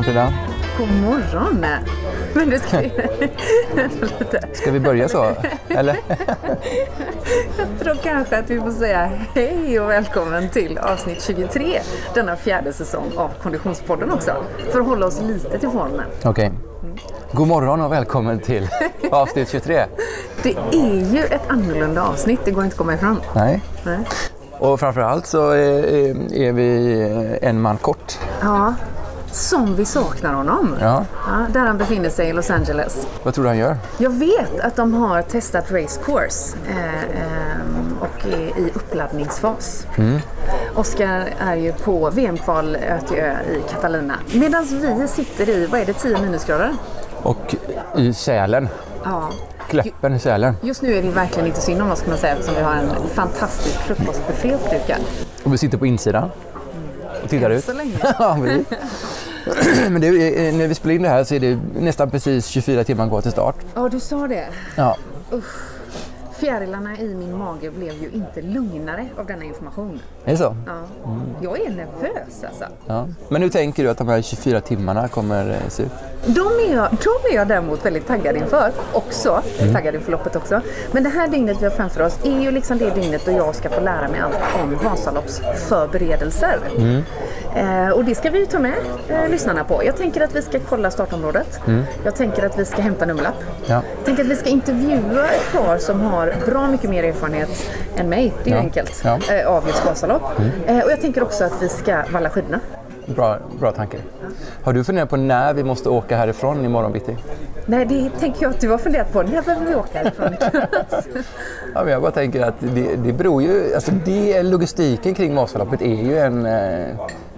morgon Frida. God morgon! Men det ska vi... Ska vi börja så? Eller? Jag tror kanske att vi får säga hej och välkommen till avsnitt 23 denna fjärde säsong av Konditionspodden också. För att hålla oss lite till formen. Okej. God morgon och välkommen till avsnitt 23. Det är ju ett annorlunda avsnitt, det går inte att komma ifrån. Nej. Nej. Och framförallt så är, är vi en man kort. Ja, som vi saknar honom. Ja. Ja, där han befinner sig i Los Angeles. Vad tror du han gör? Jag vet att de har testat race course eh, eh, och är i uppladdningsfas. Oskar är ju på VM-kval ö till ö i Catalina. Medan vi sitter i, vad är det, 10 minusgrader? Och i Sälen. Ja. Kläppen i Sälen. Just nu är det verkligen inte synd om oss kan man säga eftersom vi har en fantastisk frukostbuffé uppdukad. Och vi sitter på insidan. Och tittar ut. Så länge. Men det är, när vi spelar in det här så är det nästan precis 24 timmar kvar till start. Ja, du sa det. Ja. Fjärilarna i min mage blev ju inte lugnare av denna information. Är det så? Ja. Jag är nervös alltså. Ja. Men hur tänker du att de här 24 timmarna kommer eh, se ut? De är, jag, de är jag däremot väldigt taggad inför också. Taggad inför loppet också. Men det här dygnet vi har framför oss är ju liksom det dygnet då jag ska få lära mig allt om Vasaloppsförberedelser. Eh, och det ska vi ju ta med eh, lyssnarna på. Jag tänker att vi ska kolla startområdet. Jag tänker att vi ska hämta nummerlapp. Ja. Jag tänker att vi ska intervjua ett par som har bra mycket mer erfarenhet än mig. Det är ju enkelt. Eh, av just Vasalopp. Eh, och jag tänker också att vi ska valla skidorna. Bra, bra tanke. Har du funderat på när vi måste åka härifrån imorgon bitti? Nej, det tänker jag att du har funderat på. När behöver vi åka härifrån? Ja, men jag bara tänker att det, det beror ju, alltså det, logistiken kring Vasaloppet är ju en eh,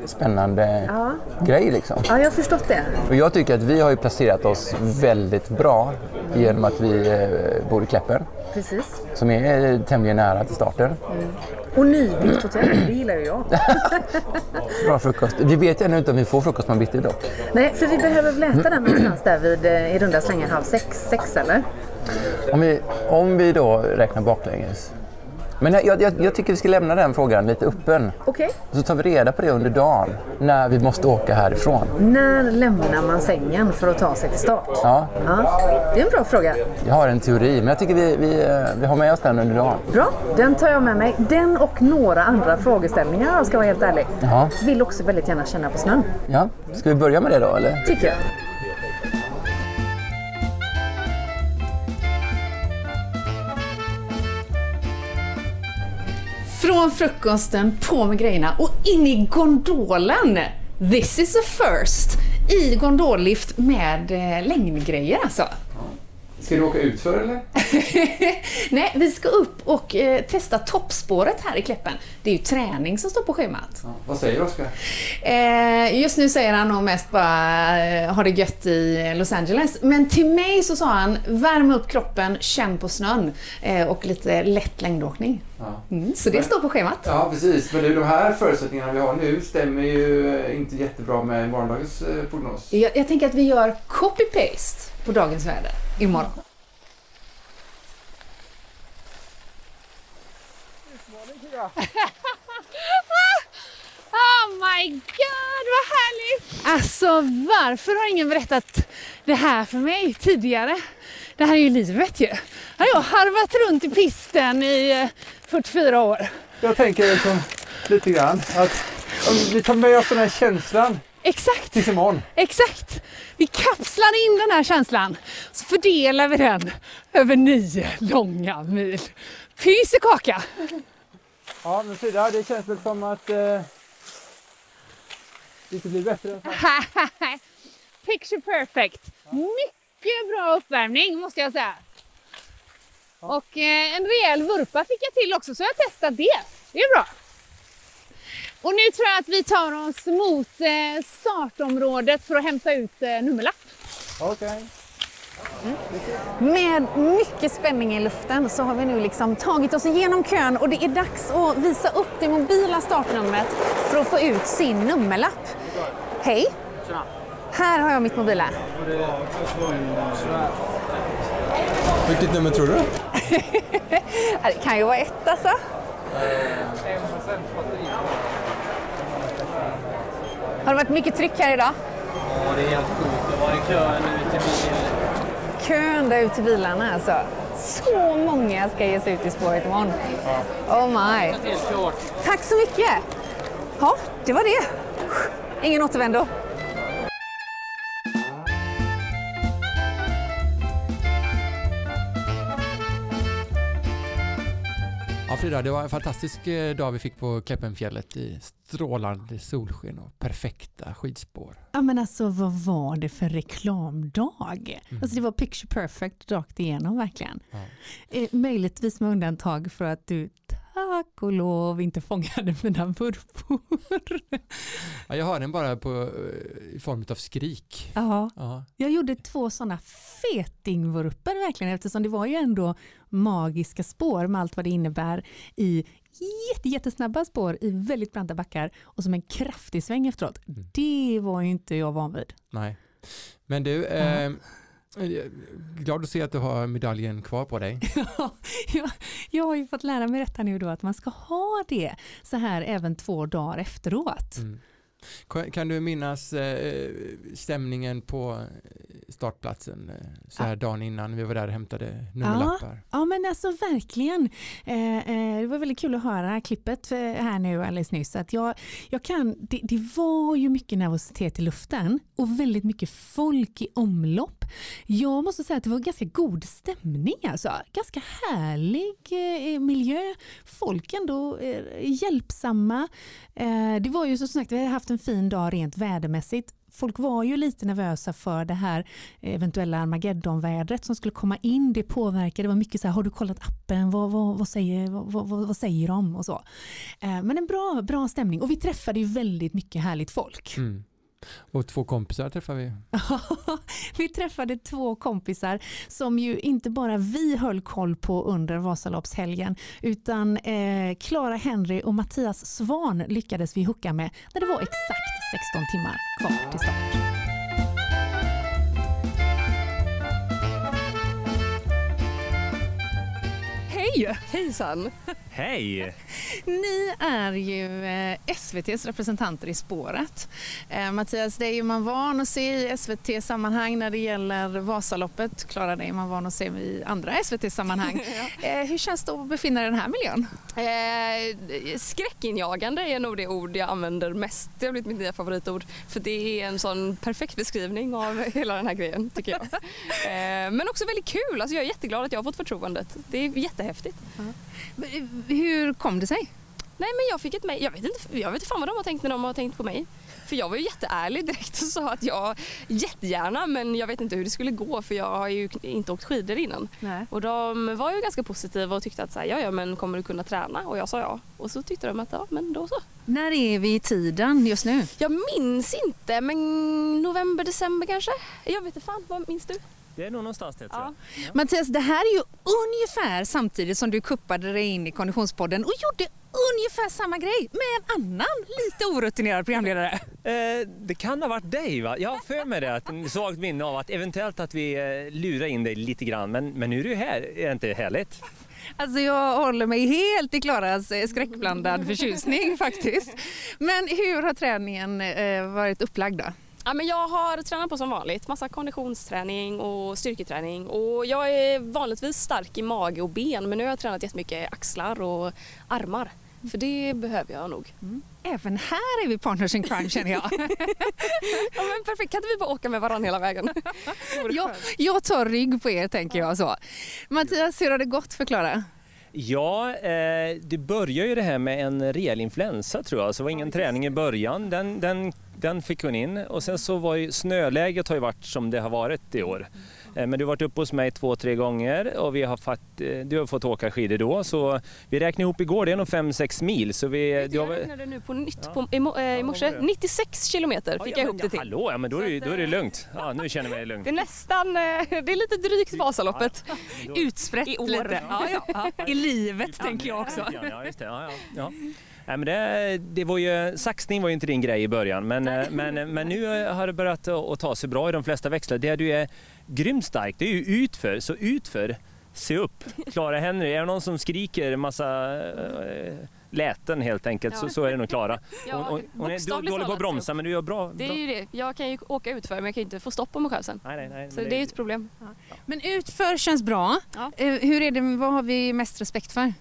spännande Ja. grej liksom. ja, jag har förstått det. Och jag tycker att vi har ju placerat oss väldigt bra genom att vi eh, bor i Kläppen Precis. som är eh, tämligen nära till starten. Och nybyggt hotell, det gillar ju jag. Bra frukost. Vi vet ännu inte om vi får frukost på bitti dock. Nej, för vi behöver väl äta den någonstans där vid eh, i runda slängar halv sex, sex eller? Om vi, om vi då räknar baklänges. Men jag, jag, jag tycker vi ska lämna den frågan lite öppen. Okej. Så tar vi reda på det under dagen när vi måste åka härifrån. När lämnar man sängen för att ta sig till start? Ja, Ja, det är en bra fråga. jag har en teori, men jag tycker vi, vi, eh, vi har med oss den under dagen. Bra, den tar jag med mig. Den och några andra frågeställningar om jag ska vara helt ärlig. Ja. Vill också väldigt gärna känna på snön, Ja, ska vi börja med det då eller? tycker jag. Från frukosten, på med grejerna och in i gondolen. This is a first. I gondollift med eh, längdgrejer alltså. Ska du åka utför eller? Nej, vi ska upp och eh, testa toppspåret här i Kläppen. Det är ju träning som står på schemat. Vad säger Oskar? Eh, just nu säger han nog mest bara eh, ha det gött i Los Angeles. Men till mig så sa han värm upp kroppen, känn på snön eh, och lite lätt längdåkning. Mm, så det står på schemat. Ja, precis. Men de här förutsättningarna vi har nu stämmer ju eh, inte jättebra med morgondagens eh, prognos. Jag, jag tänker att vi gör copy-paste på dagens väder imorgon. Oh my god, vad härligt! Alltså, varför har ingen berättat det här för mig tidigare? Det här är ju livet ju. Här har jag harvat runt i pisten i eh, 44 år. Jag tänker liksom lite grann att om vi tar med oss den här känslan Exakt, tills imorgon. exakt! Vi kapslar in den här känslan, så fördelar vi den över nio långa mil. Pys i kaka! Ja, men Frida, det känns väl som att eh, det inte blir bättre. Picture perfect. Mycket bra uppvärmning måste jag säga. Och eh, en rejäl vurpa fick jag till också så jag testat det. Det är bra. Och nu tror jag att vi tar oss mot eh, startområdet för att hämta ut eh, nummerlapp. Okej. Med mycket spänning i luften så har vi nu liksom tagit oss igenom kön och det är dags att visa upp det mobila startnumret för att få ut sin nummerlapp. Hej! Här har jag mitt mobila. Vilket nummer tror du? Det kan ju vara ett alltså. Har det varit mycket tryck här idag? Ja, det är helt sjukt. Det var i kön ut till. Kön där ut till bilarna alltså. Så många ska ge sig ut i spåret imorgon. Oh my. Tack så mycket. Ja, det var det. Ingen återvändo. Frida, det var en fantastisk eh, dag vi fick på Kleppenfjället i strålande solsken och perfekta skidspår. Ja men alltså vad var det för reklamdag? Alltså det var picture perfect rakt igenom verkligen. Ja. Eh, möjligtvis med undantag för att du tack och lov inte fångade mina vurpor. Ja, jag hör den bara på, eh, i form av skrik. ja, Ja. jag gjorde två sådana fetingvurper verkligen eftersom det var ju ändå magiska spår med allt vad det innebär i jätte, jättesnabba spår i väldigt branta backar och som en kraftig sväng efteråt. Det var ju inte jag van vid. Nej. Men du, eh, jag är glad att se att du har medaljen kvar på dig. Ja, jag, jag har ju fått lära mig detta nu då att man ska ha det så här även två dagar efteråt. Mm. Kan- du minnas eh, stämningen på startplatsen eh, så här dagen innan vi var där och hämtade nummerlappar? Ja men alltså verkligen. Eh, eh, det var väldigt kul att höra klippet eh, här nu alldeles nyss. Att jag, jag kan, det, det var ju mycket nervositet i luften och väldigt mycket folk i omlopp. Jag måste säga att det var ganska god stämning alltså. Ganska härlig eh, miljö. Folk ändå eh, hjälpsamma. Eh, det var ju som sagt, vi hade haft en fin dag rent vädermässigt. Folk var ju lite nervösa för det här eventuella Armageddon-vädret som skulle komma in. Det påverkade, det var mycket så här, har du kollat appen, vad, vad, vad, säger, vad, vad, vad säger de och så. Eh, men en bra, bra stämning och vi träffade ju väldigt mycket härligt folk. Mm. Och två kompisar träffade vi. vi träffade två kompisar som ju inte bara vi höll koll på under Vasaloppshelgen utan eh, Clara Henry och Mattias Svan lyckades vi hooka med när det var exakt 16 timmar kvar till start. Hej! Hejsan! Hej! Ni är ju eh, SVTs representanter i spåret. Eh, Mattias, det är ju man van att se i SVT-sammanhang när det gäller Vasaloppet. Klara, det är man van att se i andra SVT-sammanhang. eh, hur känns det att befinna dig i den här miljön? Eh, skräckinjagande är nog det ord jag använder mest. Det har blivit mitt nya favoritord. För det är en sån perfekt beskrivning av hela den här grejen tycker jag. eh, men också väldigt kul. Alltså jag är jätteglad att jag har fått förtroendet. Det är jättehäftigt. Hur kom det sig? Nej men jag fick ett mejl. Jag vet inte, jag vet fan vad de har tänkt när de har tänkt på mig. För jag var ju jätteärlig direkt och sa att jag jättegärna men jag vet inte hur det skulle gå för jag har ju inte åkt skidor innan. Nej. Och de var ju ganska positiva och tyckte att så här, ja ja men kommer du kunna träna? Och jag sa ja. Och så tyckte de att ja men då så. När är vi i tiden just nu? Jag minns inte men november, december kanske? Jag vet inte fan, vad minns du? Det är nog någonstans det tror jag. Ja. Mattias, det här är ju ungefär samtidigt som du kuppade dig in i Konditionspodden och gjorde ungefär samma grej med en annan lite orutinerad programledare. Eh, det kan ha varit dig va? Jag har för mig det, en svagt minne av att eventuellt att vi eh, lurar in dig lite grann. Men, men nu är du här, är det inte härligt? Alltså jag håller mig helt i Klaras eh, skräckblandad förtjusning faktiskt. Men hur har träningen eh, varit upplagd då? Ja, men jag har tränat på som vanligt, massa konditionsträning och styrketräning och jag är vanligtvis stark i mage och ben men nu har jag tränat jättemycket axlar och armar. För det behöver jag nog. Även här är vi partners in crime känner jag. Ja, men perfekt, kan inte vi bara åka med varandra hela vägen? Jag. Jag tar rygg på er tänker jag så. Mattias, hur har det gått för Klara? Ja, eh, det börjar ju det här med en rejäl influensa tror jag. Så det var ingen träning i början. Den, den, den fick hon in. Och sen så var ju snöläget har ju varit som det har varit i år. Eh, men du har varit uppe hos mig två, tre gånger och vi har fått, eh, du har fått åka skidor då. Så vi räknade ihop igår, det är nog 5-6 mil. Så vi, du har, Jag väl- räknade nu på nytt på, i, eh, i morse. vad var det? 96 kilometer fick Ja, jag ihop det till. Hallå, ja, men då är, det, då är det lugnt. Ja, nu känner jag mig lugn. Det är nästan, det är lite drygt Vasaloppet. Utsprätt I år. lite. Ja, ja, ja. I livet tänker jag också. Ja, just det. Ja, ja, ja. Nej, men det, det var ju, saxning var ju inte din grej i början men, men, men nu har det börjat att, att ta sig bra i de flesta växlar. Det du är grymt stark det är ju utför, så utför, se upp. Klara Henry, är det någon som skriker massa eh, läten helt enkelt, så, Ja. så är det nog Klara. Ja, Hon, hon, hon, är- du, bokstavligt du håller på att bromsa men du gör bra. Det är bra. ju det. Jag kan ju åka utför men jag kan ju inte få stopp på mig själv sen. Nej, nej, nej, Så men det är ju ett problem. Men utför känns bra. Ja. Eh, hur är det, vad har vi mest respekt för?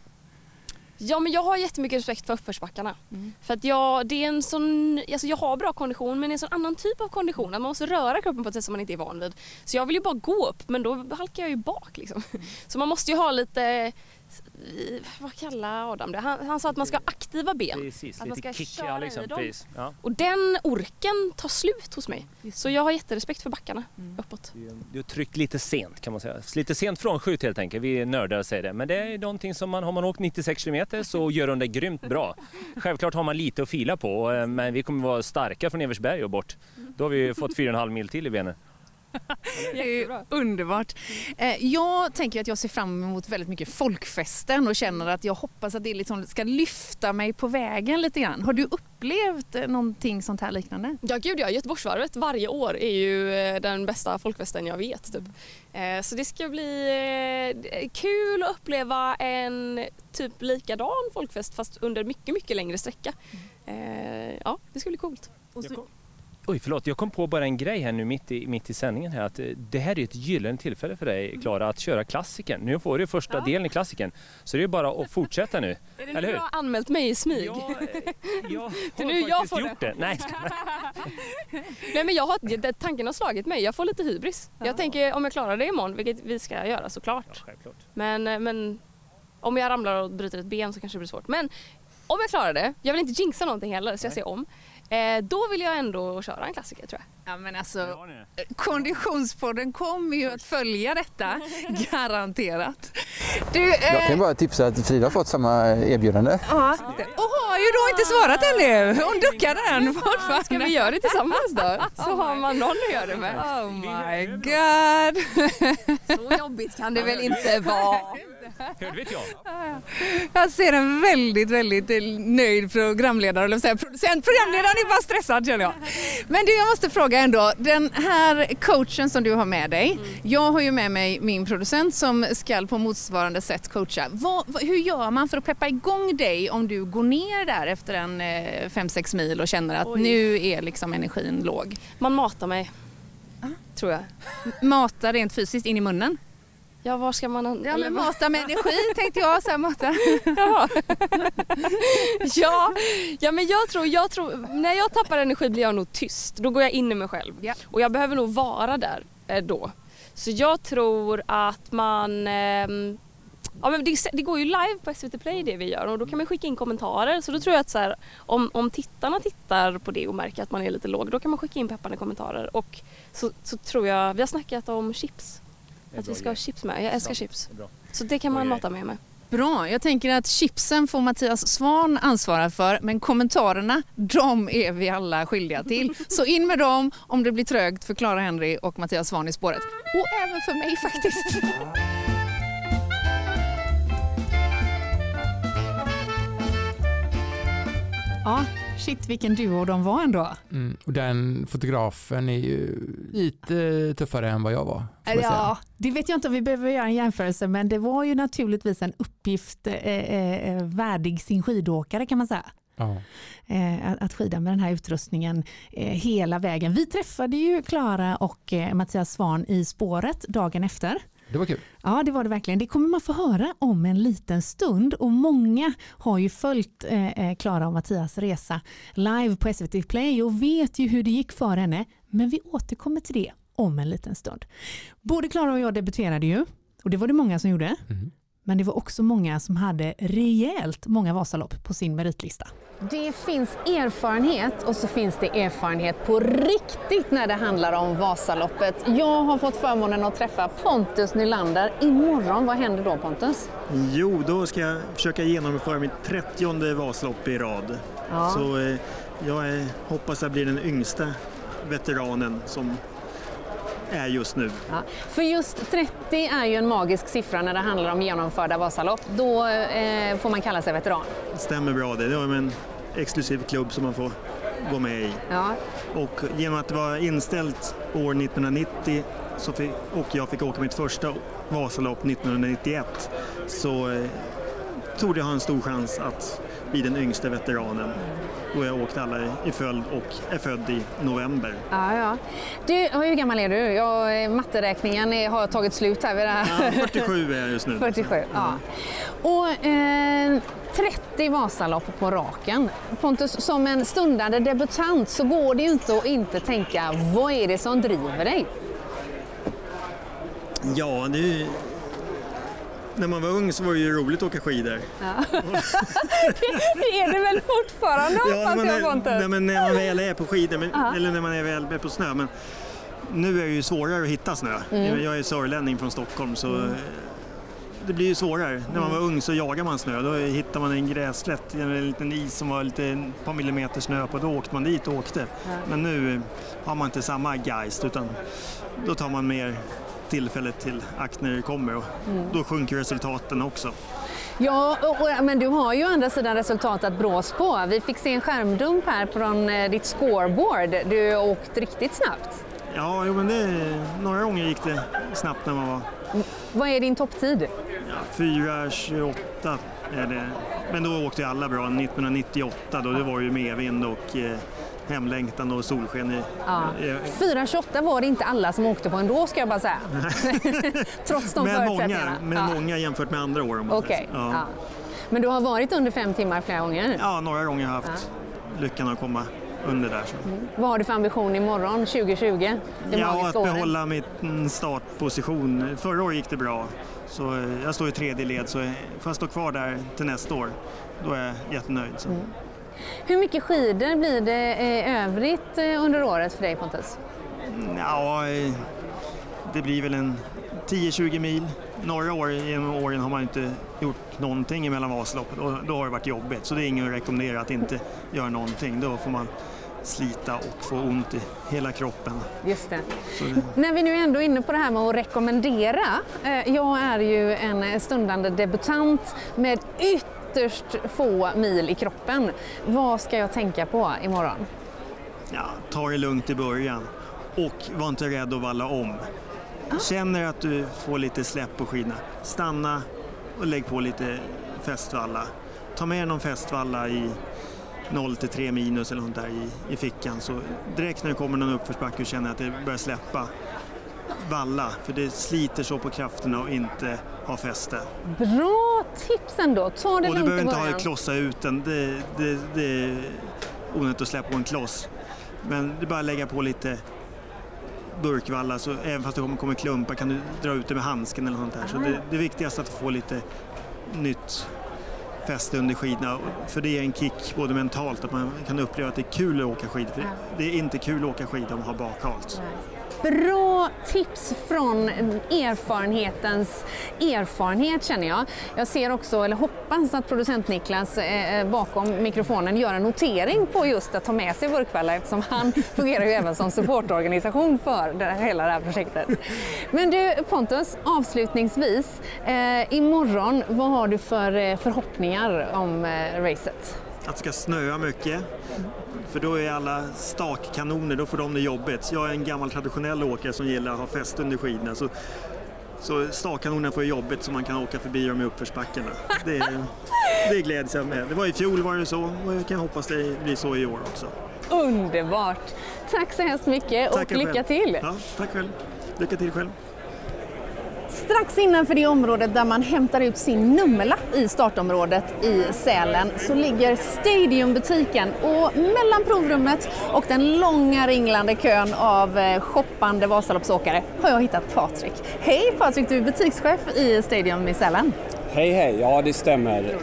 Ja men jag har jättemycket respekt för uppförsbackarna. För att jag, det är en sån, alltså jag har bra kondition men det är en sån annan typ av kondition. Att man måste röra kroppen på ett sätt som man inte är van vid. Så jag vill ju bara gå upp men då halkar jag ju bak liksom. Så man måste ju ha lite, vad kallar Adam det? Han, han sa att man ska ha aktiva ben. Precis, Att man ska kick, köra liksom, i dem. precis. Ja. Och den orken tar slut hos mig. Så jag har jätterespekt för backarna uppåt. Du, du har tryckt lite sent kan man säga. Lite sent frånskjut helt enkelt. Vi nördar säger det. Men det är någonting som man, har man åkt 96 kilometer så gör de det grymt bra. Självklart har man lite att fila på eh, men vi kommer vara starka från Eversberg och bort. Då har vi fått 4,5 mil till i benen. Det är ju underbart. Eh, Jag tänker att jag ser fram emot väldigt mycket folkfesten och känner att jag hoppas att det liksom ska lyfta mig på vägen lite grann. Har du upplevt eh, någonting sånt här liknande? Ja gud ja, Göteborgsvarvet varje år är ju eh, den bästa folkfesten jag vet. Typ. Så det ska bli kul att uppleva en typ likadan folkfest fast under mycket, mycket längre sträcka. Eh, Ja, det ska bli coolt. Jag oj, förlåt. Jag kom på bara en grej här nu mitt i, mitt i sändningen här. Att eh, det här är ett gyllene tillfälle för dig Klara att köra klassikern. Nu får du första Ja. delen i klassikern. Så det är bara att fortsätta nu. Är det Eller nu hur? du har anmält mig i smyg? Ja, eh, jag Det har nu jag får gjort det. Nej, Nej men jag har, det- tanken har slagit mig, jag får lite hybris. Jag tänker om jag klarar det imorgon, vilket vi ska göra såklart. självklart. Men, eh, men om jag ramlar och bryter ett ben så kanske det blir svårt. Men om jag klarar det, jag vill inte jinxa någonting heller så jag ser om. Eh, då vill jag ändå köra en klassiker tror jag. Ja men alltså Konditionspodden kommer ju att följa detta, garanterat. Du, Jag eh, kan bara tipsa att Frida har fått samma erbjudande. ja, och har ju då inte svarat ännu. Hon duckar den fortfarande. Ska vi göra det tillsammans då? Så har man någon att göra det med. Oh my god. Så jobbigt kan det väl inte vara? Jag? Jag ser en väldigt, väldigt eh, nöjd programledare, eller säga producent. Programledaren är bara stressad känner jag. Men du, jag måste fråga ändå. Den här coachen som du har med dig. Jag har ju med mig min producent som ska på motsvarande sätt coacha. Vad, hur gör man för att peppa igång dig om du går ner där efter en 5-6 mil och känner att Oj. nu är liksom energin låg? Man matar mig. Tror jag. Mata rent fysiskt in i munnen? Ja, var ska man... Ja, men mata med energi tänkte jag. Så här, mata. Jaha. ja, ja, men jag tror, jag tror, när jag tappar energi blir jag nog tyst. Då går jag in i mig själv. Ja. Och jag behöver nog vara där eh, då. Så jag tror att man ehm, Ja, men det, det går ju live på SVT Play det vi gör och då kan man skicka in kommentarer. Så då tror jag att så här, om, om tittarna tittar på det och märker att man är lite låg då kan man skicka in peppande kommentarer. Och så, så tror jag, vi har snackat om chips. Att vi ska ha chips med. Jag älskar Bra. chips. Så det kan man mata med mig. Bra, jag tänker att chipsen får Mattias Svan ansvara för men kommentarerna, de är vi alla skyldiga till. Så in med dem om det blir trögt för Clara Henry och Mattias Svan i spåret. Och även för mig faktiskt. Ja, shit vilken duo de var ändå. Mm, och den fotografen är ju lite tuffare än vad jag var. Ja, det vet jag inte om vi behöver göra en jämförelse men det var ju naturligtvis en uppgift eh, eh, värdig sin skidåkare kan man säga. Ja. eh, att- att skida med den här utrustningen eh, hela vägen. Vi träffade ju Klara och eh, Mattias Svan i spåret dagen efter. Det var kul. Ja, det var det verkligen. Det kommer man få höra om en liten stund och många har ju följt eh, eh, Klara och Mattias resa live på SVT Play och vet ju hur det gick för henne. Men vi återkommer till det om en liten stund. Både Klara och jag debuterade ju och det var det många som gjorde. Mm. Men det var också många som hade rejält många Vasalopp på sin meritlista. Det finns erfarenhet och så finns det erfarenhet på riktigt när det handlar om Vasaloppet. Jag har fått förmånen att träffa Pontus Nylander. Imorgon, vad händer då Pontus? Jo, då ska jag försöka genomföra mitt 30 Vasalopp i rad. Ja. Så eh, jag är, hoppas jag blir den yngsta veteranen som är just nu. Ja. För just 30 är ju en magisk siffra när det handlar om genomförda Vasalopp. Då eh, får man kalla sig veteran. Stämmer bra det. Det är en exklusiv klubb som man får gå med i. Ja. Och genom att det var inställt år 1990 så fick, och jag fick åka mitt första Vasalopp 1991 så eh, trodde jag ha en stor chans att bli den yngsta veteranen. Då jag åkt alla i följd och är född i november. Ja, ja. Du, hur gammal är du? Jag, matteräkningen har tagit slut här vid det här. Ja, 47 är jag just nu. 47, ja. Och eh, 30 Vasalopp på raken. Pontus, som en stundande debutant så går det ju inte att inte tänka, vad är det som driver dig? Ja, det är. När man var ung så var det ju roligt att åka skidor. Ja. det är det väl fortfarande Ja, när man, jag är, Pontus? nej, men när man väl är på skidor, men, eller när man är väl är på snö. Men nu är det ju svårare att hitta snö. Mm. Jag är sörlänning från Stockholm så eh, det blir ju svårare. När man Mm. var ung så jagar man snö. Då hittar man en grässlätt, en liten is som var lite ett par millimeter snö på. Då åkte man dit och åkte. Men nu har man inte samma geist utan då tar man mer tillfället till akt när det kommer och Mm. då sjunker resultaten också. Ja, och, och, men du har ju å andra sidan resultat att brås på. Vi fick se en skärmdump här från eh, ditt scoreboard. Du har åkt riktigt snabbt. Ja, jo, men det, några gånger gick det snabbt när man var Vad är din topptid? Ja, 4.28 är det. Men då åkte alla bra. 1998 då, det var ju medvind och eh, hemlängtan och solsken. I, Ja. eh, 4.28 var det inte alla som åkte på ändå ska jag bara säga. Trots de men många, förutsättningarna. men ja. många jämfört med andra år. om säger så. Ja. Men du har varit under fem timmar flera gånger? ja, några gånger har jag haft lyckan att komma under där. Så. Vad har du för ambition imorgon 2020? Det Ja, att året? behålla min startposition. Förra året gick det bra. Så eh, jag står i tredje led, så eh, får jag stå kvar där till nästa år, då är jag jättenöjd. Så. Mm. Hur mycket skidor blir det eh, övrigt eh, under året för dig Pontus? Ja, eh, det blir väl en 10-20 mil. Några år genom åren har man inte gjort någonting emellan Vasaloppet och då har det varit jobbigt. Så det är inget att rekommendera att inte göra någonting. Då får man slita och få ont i hela kroppen. Just det. Det, När vi nu ändå är inne på det här med att rekommendera. Jag är ju en stundande debutant med ytterst få mil i kroppen. Vad ska jag tänka på imorgon? ja, ta det lugnt i början och var inte rädd att valla om. Känner att du får lite släpp på skidorna, stanna och lägg på lite festvalla. Ta med någon festvalla i 0 till 3 minus eller något där i, i fickan så direkt när det kommer någon uppförsbacke och känner att det börjar släppa, valla för det sliter så på krafterna och inte ha fäste. Bra tips ändå. Ta det Och du behöver inte ha klossa ut den, det, det, det är onödigt att släppa på en kloss. Men det är bara att lägga på lite burkvalla, så även fast det kommer, kommer klumpar kan du dra ut det med handsken eller något där. Så det, det viktigaste är att få lite nytt fäste under skidorna. För det är en kick både mentalt, att man kan uppleva att det är kul att åka skidor. För det är inte kul att åka skidor om man har bakhalt. Bra tips från erfarenhetens erfarenhet känner jag. Jag ser också, eller hoppas att producent Niklas eh, eh bakom mikrofonen gör en notering på just att ta med sig Burkvalla eftersom han fungerar ju även som supportorganisation för det här, hela det här projektet. Men du Pontus, avslutningsvis, eh, imorgon, vad har du för eh, förhoppningar om eh, racet? Att det ska snöa mycket. För då är alla stakkanoner, då får de det jobbigt. Jag är en gammal traditionell åkare som gillar att ha fäst under skidorna. Så, så stakkanonerna får jobbigt så man kan åka förbi dem i uppförsbackarna. Det, det gläds jag med. Det var i fjol var det så och jag kan hoppas det blir så i år också. Underbart! Tack så hemskt mycket och lycka själv. till! Ja, tack själv. Lycka till själv. Strax innanför det området där man hämtar ut sin nummerlapp i startområdet i Sälen så ligger Stadiumbutiken och mellan provrummet och den långa ringlande kön av eh, shoppande Vasaloppsåkare har jag hittat Patrik. Hej Patrik, du är butikschef i Stadium i Sälen. Hej hej, ja det stämmer.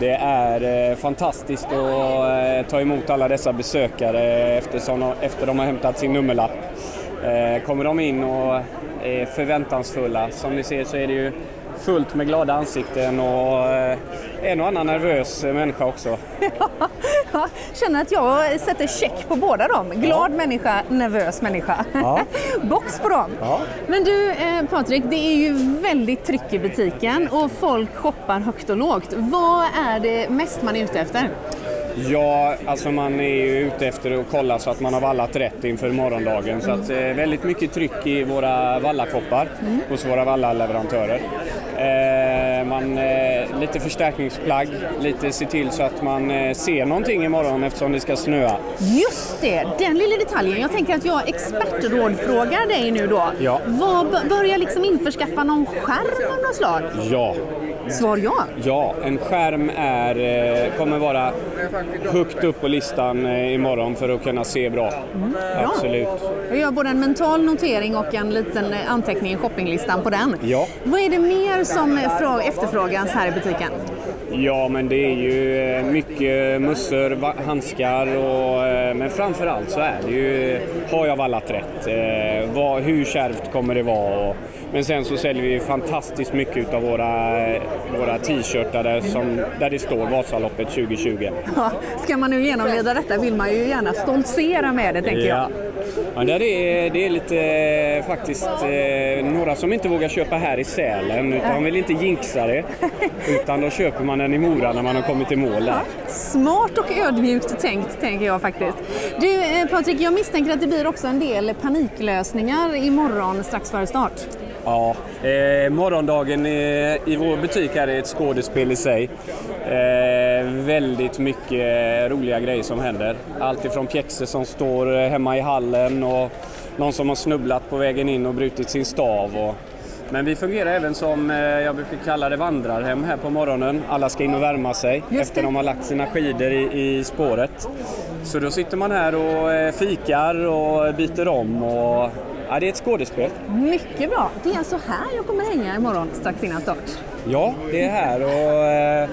Det är eh, fantastiskt att eh, ta emot alla dessa besökare eftersom, efter de har hämtat sin nummerlapp. Kommer de in och är förväntansfulla. Som ni ser så är det ju fullt med glada ansikten och eh, en och annan nervös människa också. Jag känner att jag sätter check på båda dem. Glad människa, nervös människa. Ja. Box på dem. Ja. Men du eh, Patrik, det är ju väldigt tryck i butiken och folk shoppar högt och lågt. Vad är det mest man är ute efter? Ja, alltså man är ju ute efter att kolla så att man har vallat rätt inför morgondagen. Så att eh, väldigt mycket tryck i våra vallakoppar hos våra vallaleverantörer. Eh, man, eh, lite förstärkningsplagg, lite se till så att man eh, ser någonting imorgon eftersom det ska snöa. Just det, den lilla detaljen. Jag tänker att jag expertrådfrågar dig nu då. Ja. Vad b- börjar liksom införskaffa någon skärm av något slag? Ja. Svar ja. Ja, en skärm är, eh, kommer vara högt upp på listan eh, imorgon för att kunna se bra. bra. Absolut. Jag gör både en mental notering och en liten eh, anteckning i shoppinglistan på den. Ja. Vad är det mer som frå- efterfrågas här i butiken? Ja, men det är ju mycket mössor, handskar och men framför allt så är det ju, har jag vallat rätt? Vad, hur kärvt kommer det vara? Och, men sen så säljer vi fantastiskt mycket av våra, våra t-shirtar där, som, där det står Vasaloppet 2020. Ja, ska man nu genomleda detta vill man ju gärna stoltsera med det tänker jag. Ja, där är, det är lite faktiskt eh, några som inte vågar köpa här i Sälen utan de vill inte jinxa det. Utan då köper man den i Mora när man har kommit i mål där. Smart och ödmjukt tänkt, tänker jag faktiskt. Du eh, Patrik, jag misstänker att det blir också en del paniklösningar imorgon strax före start. Ja, eh, morgondagen i, i vår butik är ett skådespel i sig. Eh, väldigt mycket roliga grejer som händer. Allt ifrån pjäxor som står hemma i hallen och någon som har snubblat på vägen in och brutit sin stav. Och, men vi fungerar även som, eh, jag brukar kalla det vandrarhem här på morgonen. Alla ska in och värma sig efter de har lagt sina skidor i, i spåret. Så då sitter man här och eh, fikar och byter om. Och, ja, det är ett skådespel. Mycket bra. Det är alltså här jag kommer hänga imorgon strax innan start. Ja, det är här och eh,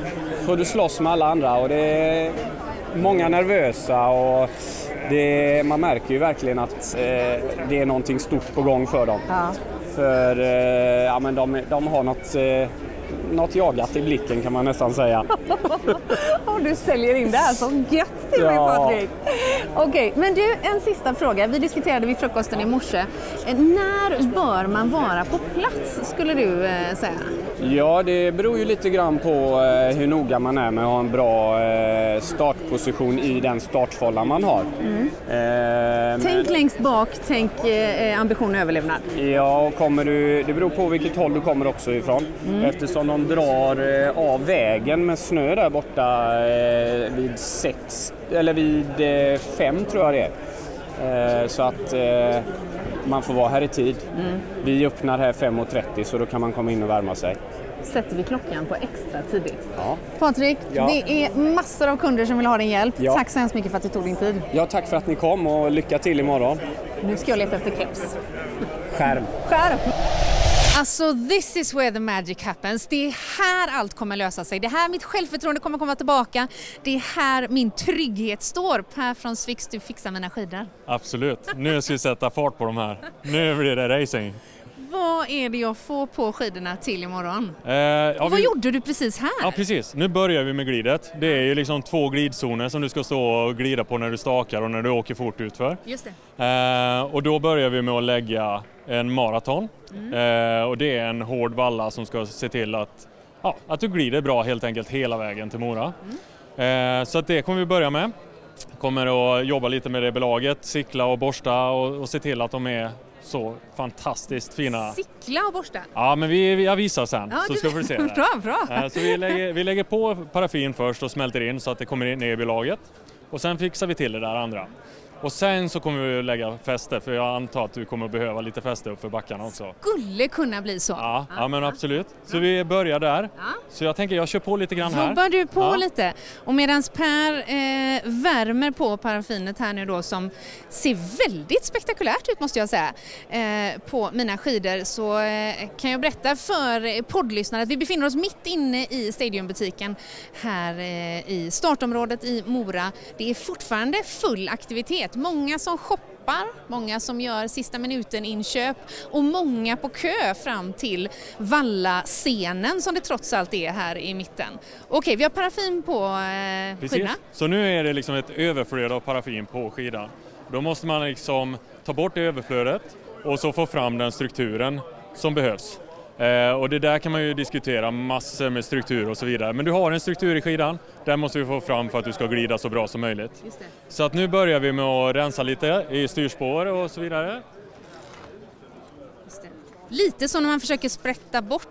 får du slåss med alla andra och det är många nervösa och det, man märker ju verkligen att eh, det är någonting stort på gång för dem. Ja. För eh, ja, men de, de har något, eh, något jagat i blicken kan man nästan säga. Och du säljer in det här så gött till mig Ja. Patrik. Okej, men du en sista fråga. Vi diskuterade vid frukosten i morse. När bör man vara på plats skulle du eh, säga? Ja, det beror ju lite grann på eh, hur noga man är med att ha en bra eh, startposition i den startfålla man har. Eh, men- Tänk längst bak, tänk eh, ambition och överlevnad. Ja, och kommer du, det beror på vilket håll du kommer också ifrån. Mm. Eftersom de drar eh, av vägen med snö där borta eh, vid sex, eller vid eh, fem tror jag det är. Eh, så att eh, man får vara här i tid. Mm. Vi öppnar här 5.30 så då kan man komma in och värma sig. Sätter vi klockan på extra tidigt. Ja. Patrik, Ja. det är massor av kunder som vill ha din hjälp. Ja. Tack så hemskt mycket för att du tog din tid. ja, tack för att ni kom och lycka till imorgon. Nu ska jag leta efter keps. Skärm. Skärp! Alltså this is where the magic happens. Det är här allt kommer lösa sig. Det är här mitt självförtroende kommer komma tillbaka. Det är här min trygghet står. Per från Svix, du fixar mina skidor. Absolut. Nu ska vi sätta fart på de här. Nu blir det racing. Vad är det jag får på skidorna till imorgon? Eh, ja, Vad vi- gjorde du precis här? Ja precis, nu börjar vi med glidet. Det är ju liksom två glidzoner som du ska stå och glida på när du stakar och när du åker fort utför. Just det. Eh, och då börjar vi med att lägga en maraton. Eh, och det är en hård valla som ska se till att, ja, att du glider bra helt enkelt hela vägen till Mora. Eh, så att det kommer vi börja med. Kommer att jobba lite med det belaget, cykla och borsta och, och se till att de är så fantastiskt fina. Sickla och borsta. Ja, men vi, jag visar sen Ja, så du- ska vi se. Bra, bra. Eh, Så vi lägger, vi lägger på paraffin först och smälter in så att det kommer ner i belaget. Och sen fixar vi till det där andra. Och sen så kommer vi att lägga fäste för jag antar att du kommer att behöva lite fäste upp för backarna också. Skulle kunna bli så. Ja, ja men absolut. Så vi börjar där. Så jag tänker jag kör på lite grann här. Jobbar du på Ja. lite? Och medan Per eh, värmer på paraffinet här nu då som ser väldigt spektakulärt ut måste jag säga eh, på mina skidor så eh, kan jag berätta för poddlyssnare att vi befinner oss mitt inne i Stadiumbutiken här eh, i startområdet i Mora. Det är fortfarande full aktivitet. Många som shoppar, många som gör sista minuten inköp och många på kö fram till Valla-scenen som det trots allt är här i mitten. Okej, vi har paraffin på eh, Precis. skidorna. Så nu är det liksom ett överflöd av paraffin på skidan. Då måste man liksom ta bort det överflödet och så få fram den strukturen som behövs. Eh, och det där kan man ju diskutera massor med struktur och så vidare. Men du har en struktur i skidan, den måste vi få fram för att du ska glida så bra som möjligt. Så att nu börjar vi med att rensa lite i styrspår och så vidare. Lite som när man försöker sprätta bort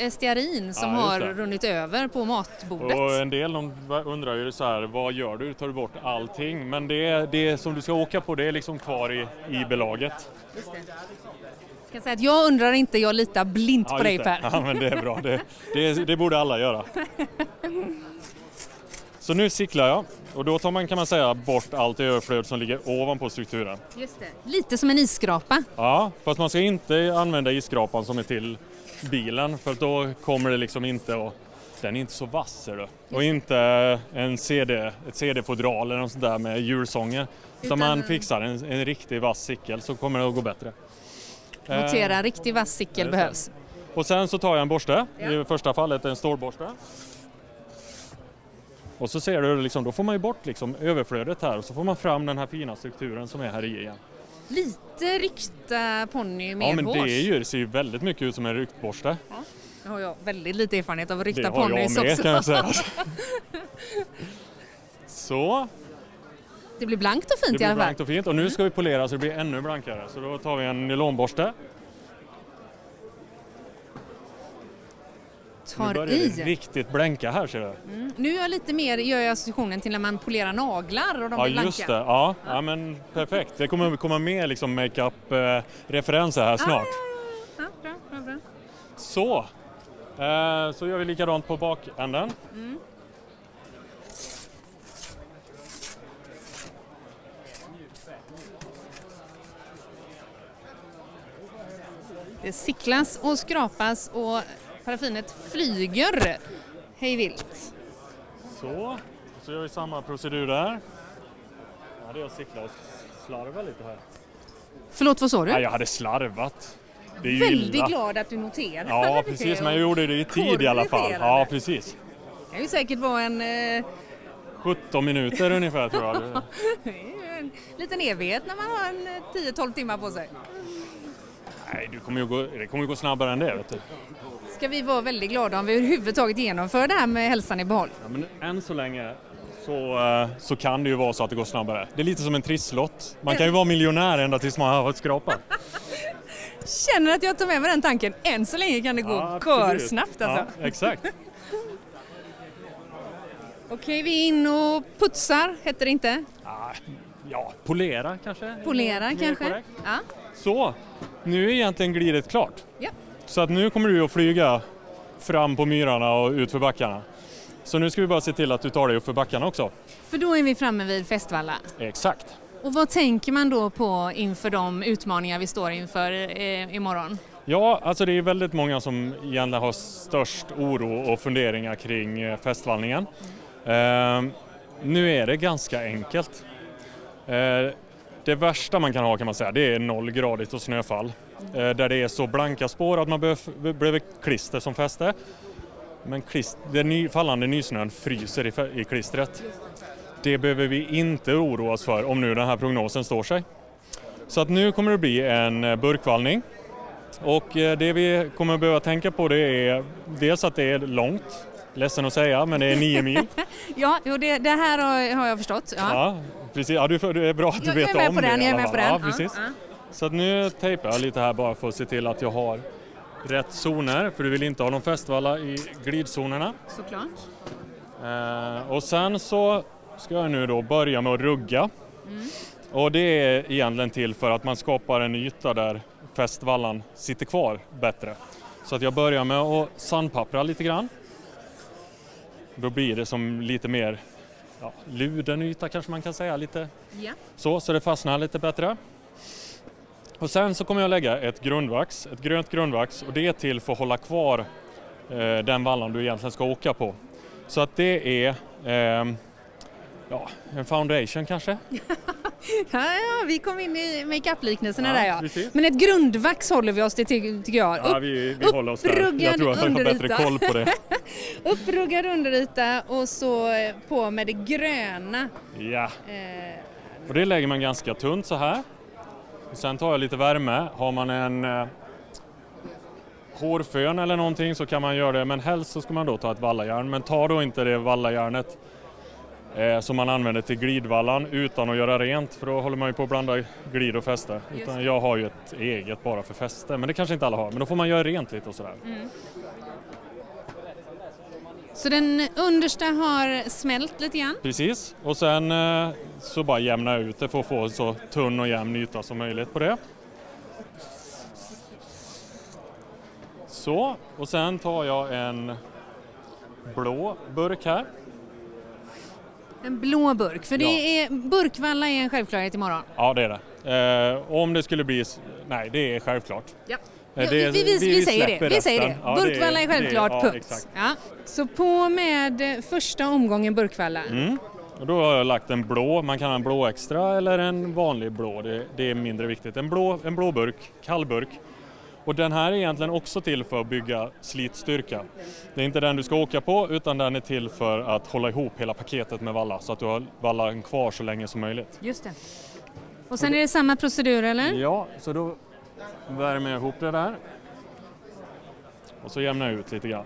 eh, stearin som Ja, har runnit över på matbordet. Och en del de undrar ju så här, vad gör du? Tar du bort allting? Men det, det som du ska åka på det är liksom kvar i, i belaget. Jag kan säga att jag undrar inte, jag litar blint Ja, på dig. Per. Ja, men det är bra. Det, det, det borde alla göra. Så nu cyklar jag och då tar man kan man säga bort allt överflöd som ligger ovanpå strukturen. Just det. Lite som en isskrapa. Ja, fast man ska inte använda isskrapan som är till bilen för då kommer det liksom inte och den är inte så vass du. Och inte en CD, ett CD-fodral eller något sånt där med julsånger. Så Utan- man fixar en, en riktig vass cykel så kommer det att gå bättre. Notera, Eh, riktig vass det. behövs. Och sen så tar jag en borste, i första fallet en stålborste. Och så ser du liksom, då får man ju bort liksom överflödet här och så får man fram den här fina strukturen som är här i igen. Lite ryckta ponny med Ja men det, är ju, det ser ju väldigt mycket ut som en ryktborste. Nu har jag väldigt lite erfarenhet av ryckta Det har jag ponnys med, också. kan jag säga. Så, Det blir blankt och det fint i blir alla fall. blankt och fint. Och nu ska vi polera så det blir ännu blankare. Så då tar vi en nylonborste. Nu Tar börjar det i. riktigt blänka här ser du. Mm. Nu är jag lite mer, gör jag associationen till när man polerar naglar och de Ja blir blanka. just det, ja, ja men perfekt. Det kommer komma med liksom makeup-referenser här snart. Ja, bra, bra, bra. Så, eh, så gör vi likadant på bakänden. Mm. Det sicklas och skrapas och paraffinet flyger hej vilt. Så, så gör vi samma procedur där. Ja, det är att cykla och slarva lite här. Förlåt, vad sa du? Nej, jag hade slarvat. Det är Väldigt illa. glad att du noterade Ja, precis, men jag gjorde det i tid i alla fall. Ja, precis. Det kan ju säkert vara en, eh, 17 minuter ungefär tror jag. det är en liten evighet när man har en eh, 10-12 timmar på sig. Nej, du kommer ju gå, det kommer ju gå snabbare än det. Vet du. Ska vi vara väldigt glada om vi överhuvudtaget genomför det här med hälsan i behåll. Ja, men än så länge så, eh, så kan det ju vara så att det går snabbare. Det är lite som en trisslott. Man kan ju vara miljonär ända tills man har skrapat. Känner att jag tar med mig den tanken. Än så länge kan det gå Ja, körsnabbt alltså. Ja, exakt. Okej, vi är in och putsar, heter det inte? Ja, polera kanske? Polera kanske? Ja. Så, nu är egentligen glidet klart. Ja. Så att nu kommer du att flyga fram på myrarna och ut för backarna. Så nu ska vi bara se till att du tar dig upp för backarna också. För då är vi framme vid Festvalla. Exakt. Och vad tänker man då på inför de utmaningar vi står inför eh, imorgon? Ja, alltså det är väldigt många som egentligen har störst oro och funderingar kring eh, festvallningen. Ehm, nu är det ganska enkelt. Eh, det värsta man kan ha kan man säga, det är nollgradigt och snöfall. Eh, där det är så blanka spår att man behöver, klister som fäste. Men klist, den ny, fallande nysnön fryser i, i klistret. Det behöver vi inte oroa oss för om nu den här prognosen står sig. Så att nu kommer det bli en eh, burkvallning. Och eh, det vi kommer behöva tänka på det är dels att det är långt, ledsen att säga, men det är nio mil. Ja, jo, det, det här har, jag förstått. Ja. Ja, precis. Ja, du, det är bra att du Jag- jag vet är med om på det den, jag är med på den. Ja, precis. Ja, Så att nu tejpar jag lite här bara för att se till att jag har rätt zoner, för du vill inte ha någon festvalla i glidzonerna. Såklart. Eh, och sen så ska jag nu då börja med att rugga. Mm. Och det är egentligen till för att man skapar en yta där fästvallan sitter kvar bättre. Så att jag börjar med att sandpappra lite grann. Då blir det som lite mer ja, luden yta kanske man kan säga, lite Ja. så, så det fastnar lite bättre. Och sen så kommer jag lägga ett grundvax, ett grönt grundvax och det är till för att hålla kvar eh, den vallan du egentligen ska åka på. Så att det är ehm, ja, en foundation kanske. Ja, ja, vi kom in i makeup-liknelserna Ja, där ja. precis. Men ett grundvax håller vi oss till ty- tycker jag. Ja, vi, vi håller oss där. Jag tror att jag har bättre koll på det. Uppruggad underyta och så eh, på med det gröna. Ja, Eh, och det lägger man ganska tunt så här. Och sen tar jag lite värme. Har man en, eh, hårfön eller någonting så kan man göra det men helst så ska man då ta ett vallajärn men ta då inte det vallajärnet som man använder till glidvallan utan att göra rent för då håller man ju på att blanda glid och fäste. Utan jag har ju ett eget bara för fäste men det kanske inte alla har men då får man göra rent lite och sådär. Mm. Så den understa har smält lite grann. Precis och sen eh, så bara jämna ut det för att få så tunn och jämn yta som möjligt på det. Så, och sen tar jag en blå burk här. En blå burk, för det Ja. är, burkvalla är en självklarhet imorgon. Ja, det är det. Eh, om det skulle bli... Nej, det är självklart. Ja. Eh, Ja, vi, vi, vi, vi säger det. Vi säger det. Ja, Burkvalla är självklart, det, ja, punkt. Ja. Så på med första omgången burkvalla. Mm. Och då har jag lagt en blå, man kan ha en blå extra eller en vanlig blå, det, det är mindre viktigt. En blå, en blå burk, kall burk. Och den här är egentligen också till för att bygga slitstyrka. Det är inte den du ska åka på utan den är till för att hålla ihop hela paketet med valla så att du har vallan kvar så länge som möjligt. Just det. Och sen är det samma procedur eller? Ja, så då värmer jag ihop det där. Och så jämnar jag ut lite grann.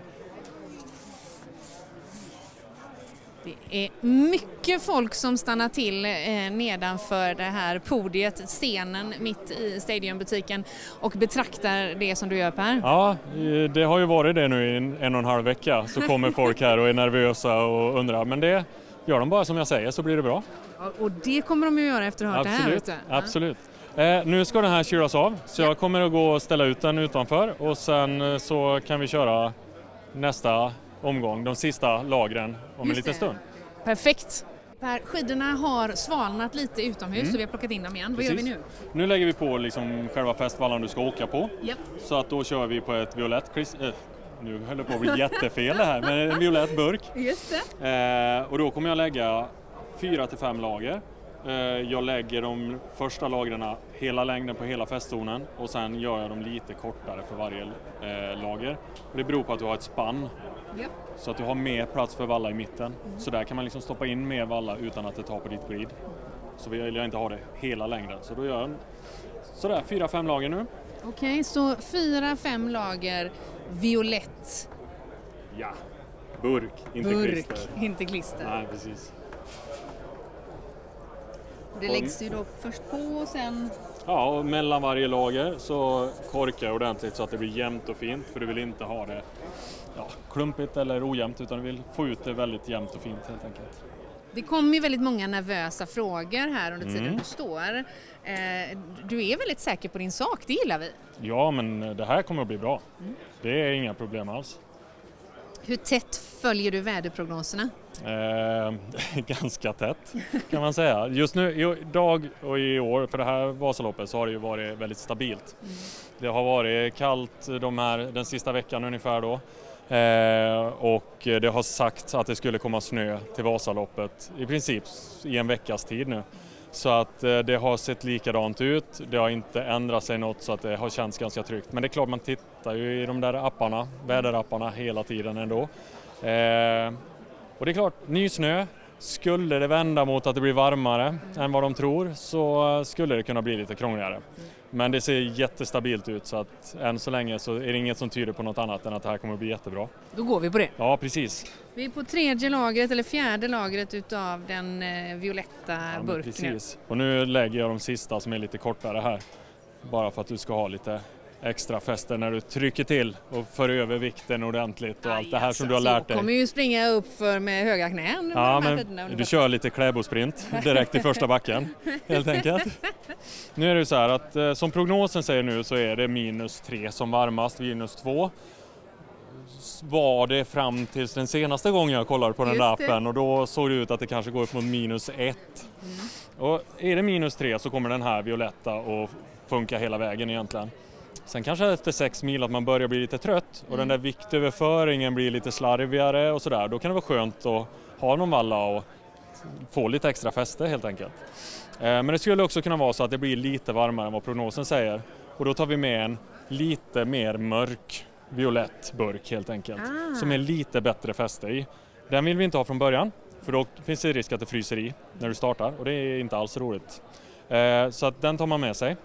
Det är mycket folk som stannar till eh, nedanför det här podiet, scenen mitt i Stadiumbutiken och betraktar det som du gör Per. Ja, eh, det har ju varit det nu i en, och en halv vecka. Så kommer folk här och är nervösa och undrar. Men det gör de bara som jag säger så blir det bra. Ja, Och det kommer de att göra efter att ha hört det här. Absolut. vet du. Ja. Absolut. Eh, nu ska den här kylas av så jag kommer att gå och ställa ut den utanför och sen eh, så kan vi köra nästa omgång, de sista lagren om en Just liten det. stund. Perfekt. Per, skidorna har svalnat lite utomhus Mm. så vi har plockat in dem igen. Vad gör vi Precis. nu? Nu lägger vi på liksom själva festvallan du ska åka på. Japp. Så att då kör vi på ett violett eh, nu höll det på att bli jättefel det här, men en violett burk. Just det. Eh, och då kommer jag lägga fyra till fem lager. Eh, jag lägger de första lagren hela längden på hela festzonen och sen gör jag dem lite kortare för varje eh, lager. Och det beror på att du har ett spann Japp. så att du har mer plats för valla i mitten. Så där kan man liksom stoppa in mer valla utan att det tar på ditt glid. Så vill jag inte ha det hela längden så då gör jag sådär fyra, fem lager nu. Okej, så fyra, fem lager violett Ja, burk, inte burk, klister. inte klister. Nej, precis. Det läggs ju då först på och sen... Ja, och mellan varje lager så korkar jag ordentligt så att det blir jämnt och fint för du vill inte ha det ja, klumpigt eller ojämnt utan du vill få ut det väldigt jämnt och fint helt enkelt. Det kommer ju väldigt många nervösa frågor här under tiden Mm. du står. Eh, du är väldigt säker på din sak, det gillar vi. Ja, men det här kommer att bli bra. Mm. Det är inga problem alls. Hur tätt följer du väderprognoserna? Eh, ganska tätt kan man säga. Just nu, idag och i år, för det här Vasaloppet, så har det ju varit väldigt stabilt. Det har varit kallt de här, den sista veckan ungefär då. Eh, och det har sagts att det skulle komma snö till Vasaloppet i princip i en veckas tid nu. Så att eh, det har sett likadant ut. Det har inte ändrat sig något så att det har känts ganska tryggt. Men det är klart man tittar ju i de där apparna, väderapparna hela tiden ändå. Eh, och det är klart, ny snö. Skulle det vända mot att det blir varmare än vad de tror så skulle det kunna bli lite krångligare. Men det ser jättestabilt ut så att än så länge så är det inget som tyder på något annat än att det här kommer att bli jättebra. Då går vi på det. Ja, precis. Vi är på tredje lagret eller fjärde lagret utav den eh, violetta Ja, burken. precis. Och nu lägger jag de sista som är lite kortare här. Bara för att du ska ha lite extra fäste när du trycker till och för över vikten ordentligt och allt det här som du har lärt Du kommer dig. ju springa upp för med höga knän Ja, men du kör lite kläbosprint direkt i första backen helt enkelt. Nu är det så här att eh, som prognosen säger nu så är det minus 3 som varmast, minus 2 var det fram tills den senaste gången jag kollade på den där appen och då såg det ut att det kanske går upp mot minus 1. Och är det minus 3 så kommer den här violetta att funka hela vägen egentligen. Sen kanske efter 6 mil att man börjar bli lite trött och den där viktöverföringen blir lite slarvigare och sådär. Då kan det vara skönt att ha någon valla och få lite extra fäste helt enkelt. Eh, Men det skulle också kunna vara så att det blir lite varmare än vad prognosen säger och då tar vi med en lite mer mörk violett burk helt enkelt Ah. som är lite bättre fäste i. Den vill vi inte ha från början för då finns det risk att det fryser i när du startar och det är inte alls roligt. Eh, Så att den tar man med sig.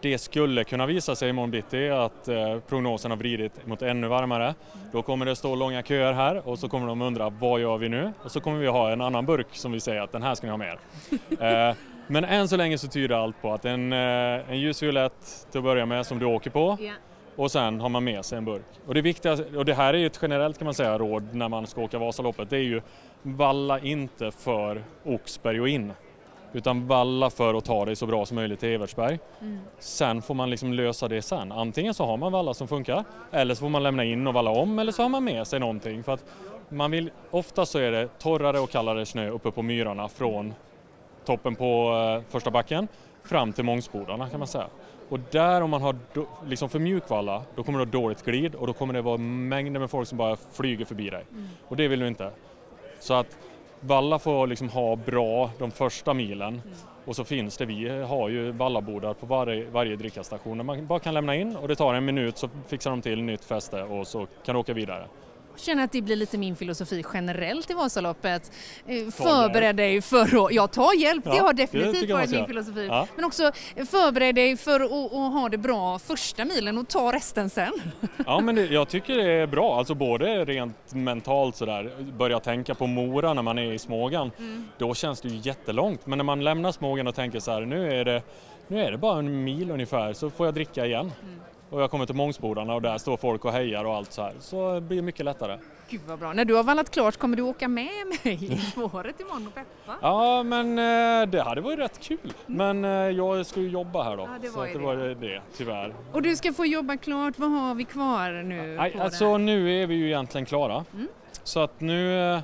Det skulle kunna visa sig imorgon bitti att eh, prognosen har vridit mot ännu varmare. Då kommer det stå långa köer här och så kommer de undra vad gör vi nu? Och så kommer vi ha en annan burk som vi säger att den här ska ni ha med er. eh, men än så länge så tyder allt på att en, eh, en ljusviolett till att börja med som du åker på Ja. och sen har man med sig en burk. Och det viktiga, och det här är ju ett generellt kan man säga råd när man ska åka Vasaloppet, det är ju valla inte för Oxberg och in. Utan valla för att ta dig så bra som möjligt till Evertsberg. Mm. Sen får man liksom lösa det sen. Antingen så har man valla som funkar eller så får man lämna in och valla om eller så har man med sig någonting. För att man vill, ofta så är det torrare och kallare snö uppe på myrarna från toppen på eh, första backen fram till Mångsbodarna kan man säga. Och där om man har do, liksom för mjuk valla, då kommer det ha dåligt glid och då kommer det vara mängder med folk som bara flyger förbi dig. Och det vill du inte. Så att Valla får liksom ha bra de första milen och så finns det, vi har ju vallabordar på varje, varje drickastation där man bara kan lämna in och det tar en minut så fixar de till nytt fäste och så kan du åka vidare. Jag känner att det blir lite min filosofi generellt i Vasaloppet. Eh. Förbered dig för att, ja ta hjälp, det Ja, har det definitivt tycker jag man varit min filosofi. Ja. Men också eh, förbered dig för att, att ha det bra första milen och ta resten sen. Ja men det, jag tycker det är bra, alltså både rent mentalt sådär, börja tänka på Mora när man är i Smågan, då känns det ju jättelångt. Men när man lämnar Smågan och tänker så här, nu är det, nu är det bara en mil ungefär så får jag dricka igen. Och jag kommer till Mångsbodarna och där står folk och hejar och allt så här, så blir det mycket lättare. Gud vad bra. När du har vallat klart kommer du åka med mig i spåret imorgon och peppa? Ja men eh, det hade varit rätt kul. Men eh, jag ska ju jobba här då. Ja, det så var ju det var det, tyvärr. Och du ska få jobba klart. Vad har vi kvar nu? Nej, alltså nu är vi ju egentligen klara. Mm. Så att nu, eh,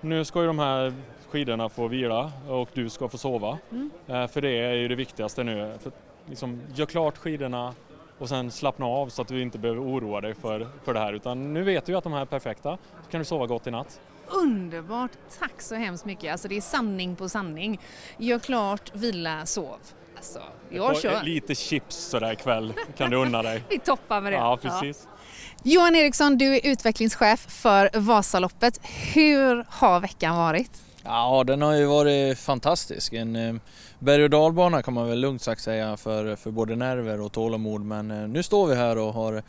nu ska ju de här skidorna få vila och du ska få sova. Mm. För det är ju det viktigaste nu. För, liksom, gör klart skidorna och sen slappna av så att du inte behöver oroa dig för, för det här. Utan nu vet du ju att de här är perfekta. Så kan du sova gott i natt. Underbart. Tack så hemskt mycket. Alltså det är sanning på sanning. Gör klart, vila, sov. Alltså, jag kör. Lite chips sådär ikväll kan du unna dig. Vi toppar med det. Ja, precis. Johan Eriksson, du är utvecklingschef för Vasaloppet. Hur har veckan varit? Ja, den har ju varit fantastisk. En eh, berg och dalbana kan man väl lugnt sagt säga för, för både nerver och tålamod. Men eh, nu står vi här och har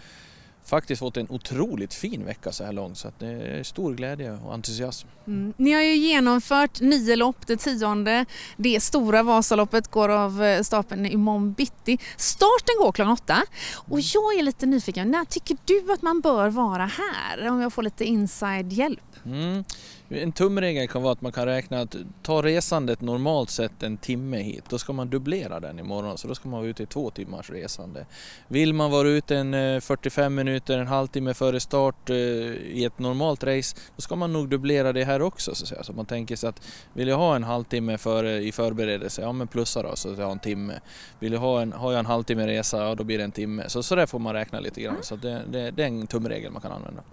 faktiskt fått en otroligt fin vecka så här långt. Så det är stor glädje och entusiasm. Mm. Ni har ju genomfört nio lopp, det tionde. Det stora Vasaloppet går av eh, stapeln imorgon bitti. Starten går klockan åtta. Och jag är lite nyfiken, när tycker du att man bör vara här? Om jag får lite inside-hjälp. Mm. En tumregel kan vara att man kan räkna att ta resandet normalt sett en timme hit, då ska man dubblera den imorgon så då ska man vara ute i två timmars resande. Vill man vara ute en eh, 45 minuter, en halvtimme före start eh, i ett normalt race, då ska man nog dubblera det här också så att säga. Så man tänker sig att vill jag ha en halvtimme före, i förberedelse, ja men plussa då så att jag har en timme. Vill jag ha en, har jag en halvtimme resa, ja då blir det en timme. Så, så där får man räkna lite grann. Så det, det, det är en tumregel man kan använda.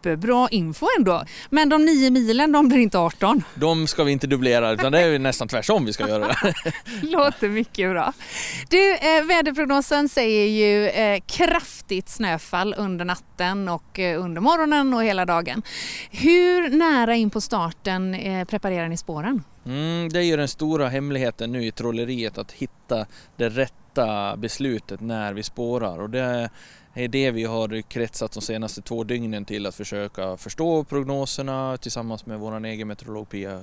Superbra info ändå. Men de nio milen, de blir inte 18. De ska vi inte dubblera utan det är nästan tvärtom vi ska göra det. Låter mycket bra. Du, eh, väderprognosen säger ju eh, kraftigt snöfall under natten och eh, under morgonen och hela dagen. Hur nära in på starten eh, preparerar ni spåren? Mm, det är ju den stora hemligheten nu i trolleriet att hitta det rätta beslutet när vi spårar och det är det vi har kretsat de senaste två dygnen till att försöka förstå prognoserna tillsammans med vår egen meteorolog Pia,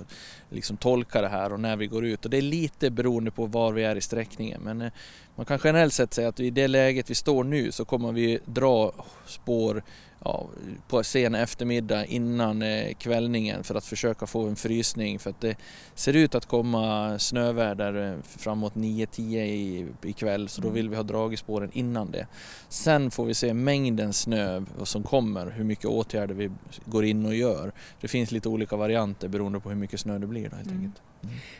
liksom tolka det här och när vi går ut. Och det är lite beroende på var vi är i sträckningen men eh, man kan generellt sett säga att i det läget vi står nu så kommer vi dra spår ja, på sen eftermiddag innan eh, kvällningen för att försöka få en frysning för att det ser ut att komma snöväder eh, framåt 9-10 i, ikväll så då vill vi ha dragit spåren innan det. Sen får vi se mängden snö som kommer, hur mycket åtgärder vi går in och gör. Det finns lite olika varianter beroende på hur mycket snö det blir då, helt enkelt.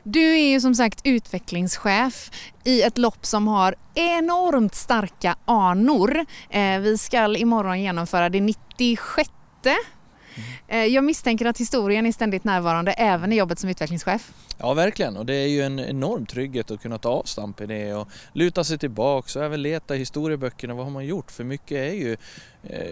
Du är ju som sagt utvecklingschef i ett lopp som har enormt starka anor. Eh, vi ska imorgon genomföra det 96 Eh, Jag misstänker att historien är ständigt närvarande även i jobbet som utvecklingschef. Ja verkligen. Och det är ju en enorm trygghet att kunna ta avstamp i det och luta sig tillbaka och även leta i historieböckerna. Vad har man gjort? För mycket är ju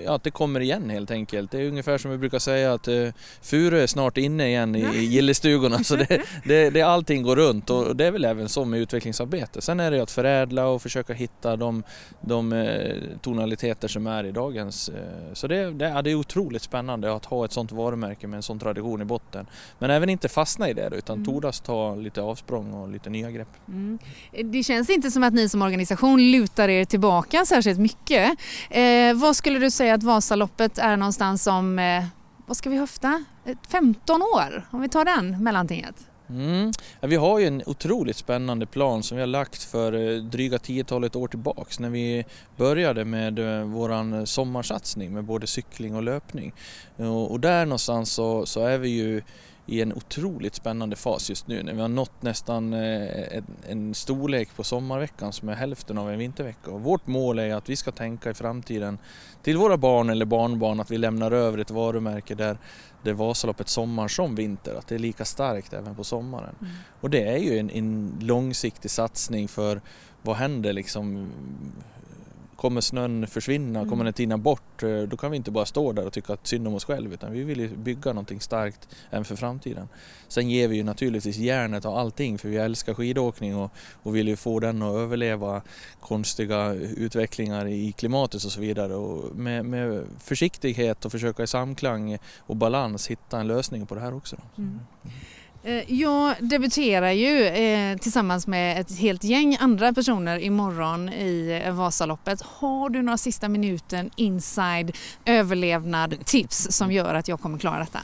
ja, att det kommer igen helt enkelt. Det är ungefär som vi brukar säga att eh, Furö är snart inne igen i, i gillestugorna så det, det, det, allting går runt och det är väl även så med utvecklingsarbete. Sen är det att förädla och försöka hitta de, de eh, tonaliteter som är i dagens. Eh, så det, det, ja, det är otroligt spännande att ha ett sånt varumärke med en sån tradition i botten. Men även inte fastna i det utan mm. tordas ta lite avsprång och lite nya grepp. Mm. Det känns inte som att ni som organisation lutar er tillbaka särskilt mycket. Eh, vad skulle du du säga att Vasaloppet är någonstans om, eh, vad ska vi höfta, 15 år? Om vi tar den mellantinget. Mm. Ja, vi har ju en otroligt spännande plan som vi har lagt för eh, dryga tiotalet år tillbaks när vi började med eh, våran sommarsatsning med både cykling och löpning. Och, och där någonstans så, så är vi ju i en otroligt spännande fas just nu när vi har nått nästan eh, en storlek på sommarveckan som är hälften av en vintervecka. Och vårt mål är att vi ska tänka i framtiden till våra barn eller barnbarn att vi lämnar över ett varumärke där det Vasaloppet sommar som vinter, att det är lika starkt även på sommaren. Mm. Och det är ju en, en långsiktig satsning för vad händer liksom kommer snön försvinna, mm. kommer den tina bort, eh, då kan vi inte bara stå där och tycka att synd om oss själva utan vi vill bygga någonting starkt även för framtiden. Sen ger vi ju naturligtvis järnet och allting för vi älskar skidåkning och, och vill ju få den att överleva konstiga utvecklingar i klimatet och så vidare och med, med försiktighet och försöka i samklang och balans hitta en lösning på det här också. Mm. Eh, jag debuterar ju eh, tillsammans med ett helt gäng andra personer imorgon i eh, Vasaloppet. Har du några sista minuten inside överlevnad tips som gör att jag kommer klara detta?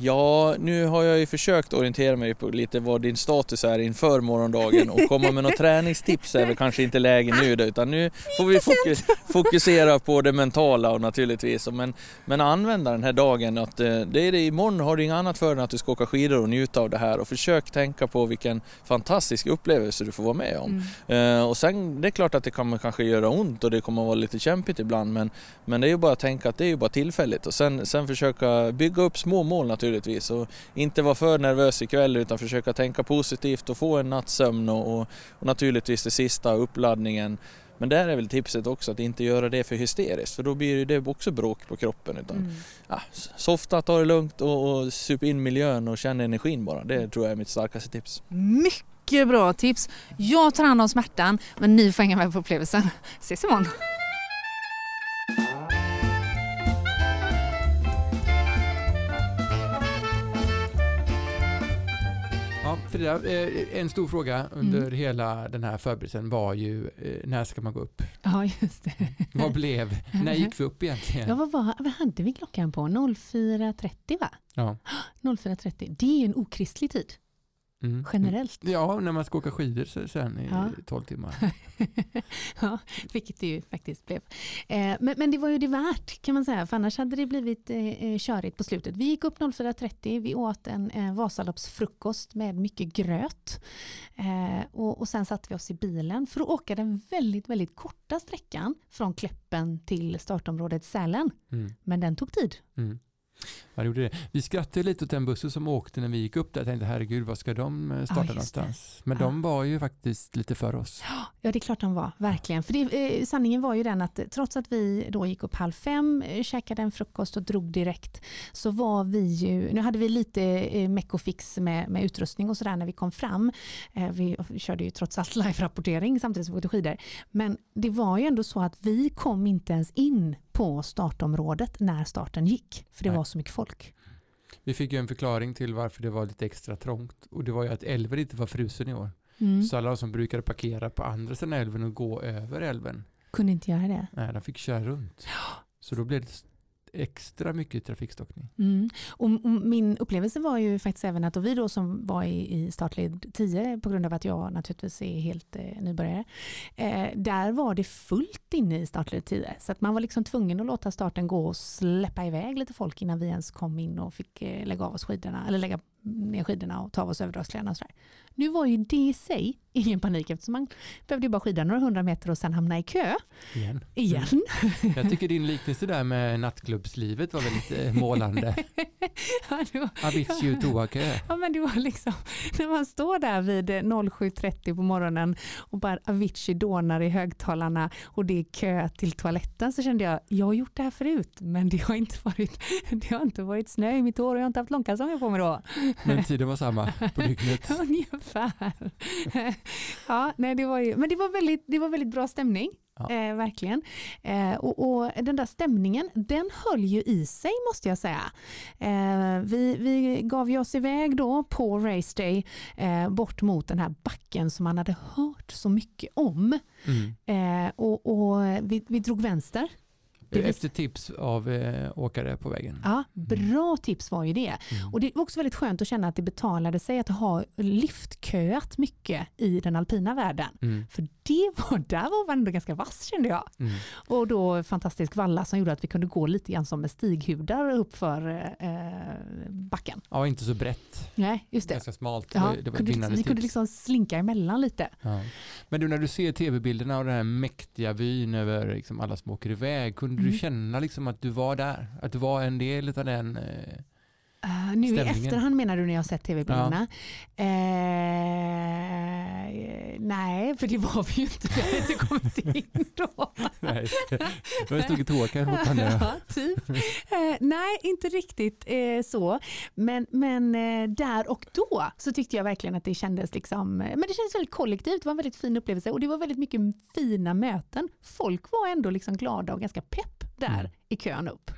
Ja, nu har jag ju försökt orientera mig på lite vad din status är inför morgondagen och komma med några träningstips är väl kanske inte läge nu utan nu får vi fokus, fokusera på det mentala och naturligtvis. Men, men använda den här dagen att eh, det är det, imorgon har du inget annat för än att du ska åka skidor och njuta av det här och försök tänka på vilken fantastisk upplevelse du får vara med om. Mm. Uh, och sen det är klart att det kommer kanske göra ont och det kommer vara lite kämpigt ibland men, men det är ju bara att tänka att det är ju bara tillfälligt och sen, sen försöka bygga upp små mål naturligtvis naturligtvis. Och inte vara för nervös ikväll utan försöka tänka positivt och få en nattsömn och, och, och naturligtvis det sista, uppladdningen. Men där är väl tipset också att inte göra det för hysteriskt för då blir det också bråk på kroppen. Utan, mm. ja, softa, ta det lugnt och, och sup in miljön och känn energin bara. Det tror jag är mitt starkaste tips. Mycket bra tips! Jag tar hand om smärtan men ni får hänga med på upplevelsen. Ses imorgon! Frida, eh, en stor fråga under mm. hela den här förberedelsen var ju eh, när ska man gå upp? Ja, just det. Vad blev, när gick vi upp egentligen? Ja, vad, var, vad hade vi klockan på? 04.30 va? Ja. 04.30, det är en okristlig tid. Mm. Generellt. Ja, när man ska åka skidor sen i ja. 12 timmar. ja, vilket det ju faktiskt blev. Eh, men, men, det var ju det värt kan man säga, för annars hade det blivit eh, eh körigt på slutet. Vi gick upp 04.30, vi åt en eh, Vasaloppsfrukost med mycket gröt. Eh, och, och sen satte vi oss i bilen för att åka den väldigt, väldigt korta sträckan från Kläppen till startområdet Sälen. Mm. Men den tog tid. Mm. Ja, det gjorde det. Vi skrattade lite åt den bussen som åkte när vi gick upp där. Jag tänkte herregud, var ska de eh, starta ja, någonstans? Men ja. de var ju faktiskt lite för oss. Ja, det är klart de var, verkligen. För det, eh, sanningen var ju den att trots att vi då gick upp halv fem, eh, käkade en frukost och drog direkt, så var vi ju, nu hade vi lite eh, meck och fix med, med utrustning och sådär när vi kom fram. Eh, vi körde ju trots allt live-rapportering samtidigt som vi åkte skidor. Men det var ju ändå så att vi kom inte ens in på startområdet när starten gick. För det Nej. var så mycket folk. Vi fick ju en förklaring till varför det var lite extra trångt. Och det var ju att älven inte var frusen i år. Mm. Så alla som brukade parkera på andra sidan älven och gå över älven. Kunde inte göra det. Nej, de fick köra runt. Så då blev det extra mycket trafikstockning. Mm. Och, min upplevelse var ju faktiskt även att vi då som var i, i startled 10 på grund av att jag naturligtvis är helt eh, nybörjare. Eh, där var det fullt inne i startled 10 så att man var liksom tvungen att låta starten gå och släppa iväg lite folk innan vi ens kom in och fick eh, lägga av oss skidorna eller lägga ner skidorna och ta av oss överdragskläderna och sådär. Nu var ju det i sig ingen panik eftersom man behövde ju bara skida några hundra meter och sen hamna i kö. Igen. Igen. Jag tycker din liknelse där med nattklubbslivet var väldigt eh, målande. ja, det var, Avicii toakö. Ja men det var liksom när man står där vid eh, 07.30 på morgonen och bara Avicii dånar i högtalarna och det är kö till toaletten så kände jag, jag har gjort det här förut men det har inte varit, det har inte varit snö i mitt hår och jag har inte haft långkalsonger på mig då. Men tiden var samma på dygnet. Ungefär. ja, nej, det var ju, men det var väldigt, det var väldigt bra stämning. Ja. Eh, verkligen. Eh, och, och den där stämningen, den höll ju i sig måste jag säga. Eh, vi, vi gav ju oss iväg då på Race Day eh, bort mot den här backen som man hade hört så mycket om. Mm. Eh, och och vi, vi drog vänster. Efter tips av eh, åkare på vägen. Ja, bra tips var ju det. Mm. Och det var också väldigt skönt att känna att det betalade sig att ha liftköat mycket i den alpina världen. Mm. För det var, där var man ändå ganska vass kände jag. Mm. Och då fantastisk valla som gjorde att vi kunde gå lite grann som med stighudar upp för eh, backen. Ja, inte så brett. Nej, just det. Ganska smalt. Ja, det var kunde, vinnarens vi kunde liksom slinka emellan lite. Ja. Men du, när du ser tv-bilderna och den här mäktiga vyn över liksom alla som åker iväg, kunde Mm. du känna liksom att du var där? Att du var en del av den? Eh, Uh, nu i Stämningen. efterhand menar du när jag har sett tv-bilderna? Eh, nej, för det var vi ju inte. Vi hade inte kommit in då. nej, det var stod ett åkare fortfarande. Ja, typ. Eh, nej, inte riktigt eh, så. Men, men eh, där och då så tyckte jag verkligen att det kändes liksom, eh, men det kändes väldigt kollektivt. Det var en väldigt fin upplevelse och det var väldigt mycket fina möten. Folk var ändå liksom glada och ganska pepp där Mm. i kön upp.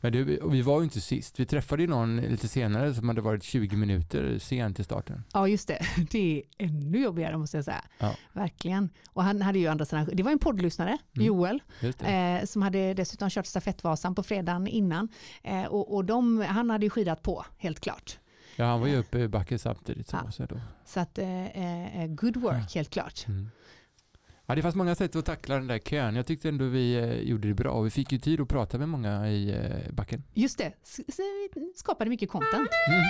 Men du, vi var ju inte sist. Vi träffade ju någon lite senare som hade varit 20 minuter sen till starten. Ja, just det. Det är ännu jobbigare måste jag säga. Ja. Verkligen. Och han hade ju andra sidan, det var en poddlyssnare, Mm. Joel, eh, som hade dessutom kört stafettvasan på fredagen innan. Eh, och och de, han hade ju skidat på, helt klart. Ja, han var ju uppe i backen samtidigt som Ja. oss. Då. Så att, eh, eh, good work, helt klart. Mm. Ja, det fanns många sätt att tackla den där kön. Jag tyckte ändå vi eh, gjorde det bra. och Vi fick ju tid att prata med många i eh, backen. Just det, så vi skapade mycket content. Mm.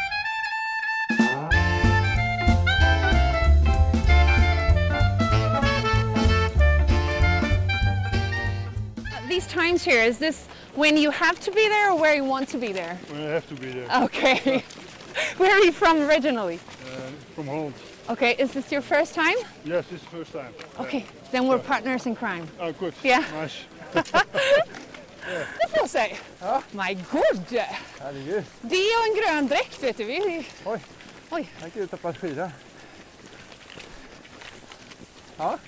These times here, is this when you have to be there or where you want to be there? I have to be there. Okay. Where are you from originally? Uh, from Holland. Okay, is this your first time? Yes, it's the first time. Okay, then we're partners in crime. Oh, good. Yeah. Nice. Det får jag säga. My god! Herregud. Det och en grön dräkt vet du. Vi... Oj. Oj. Jag gick ut och tappade skida. Ja.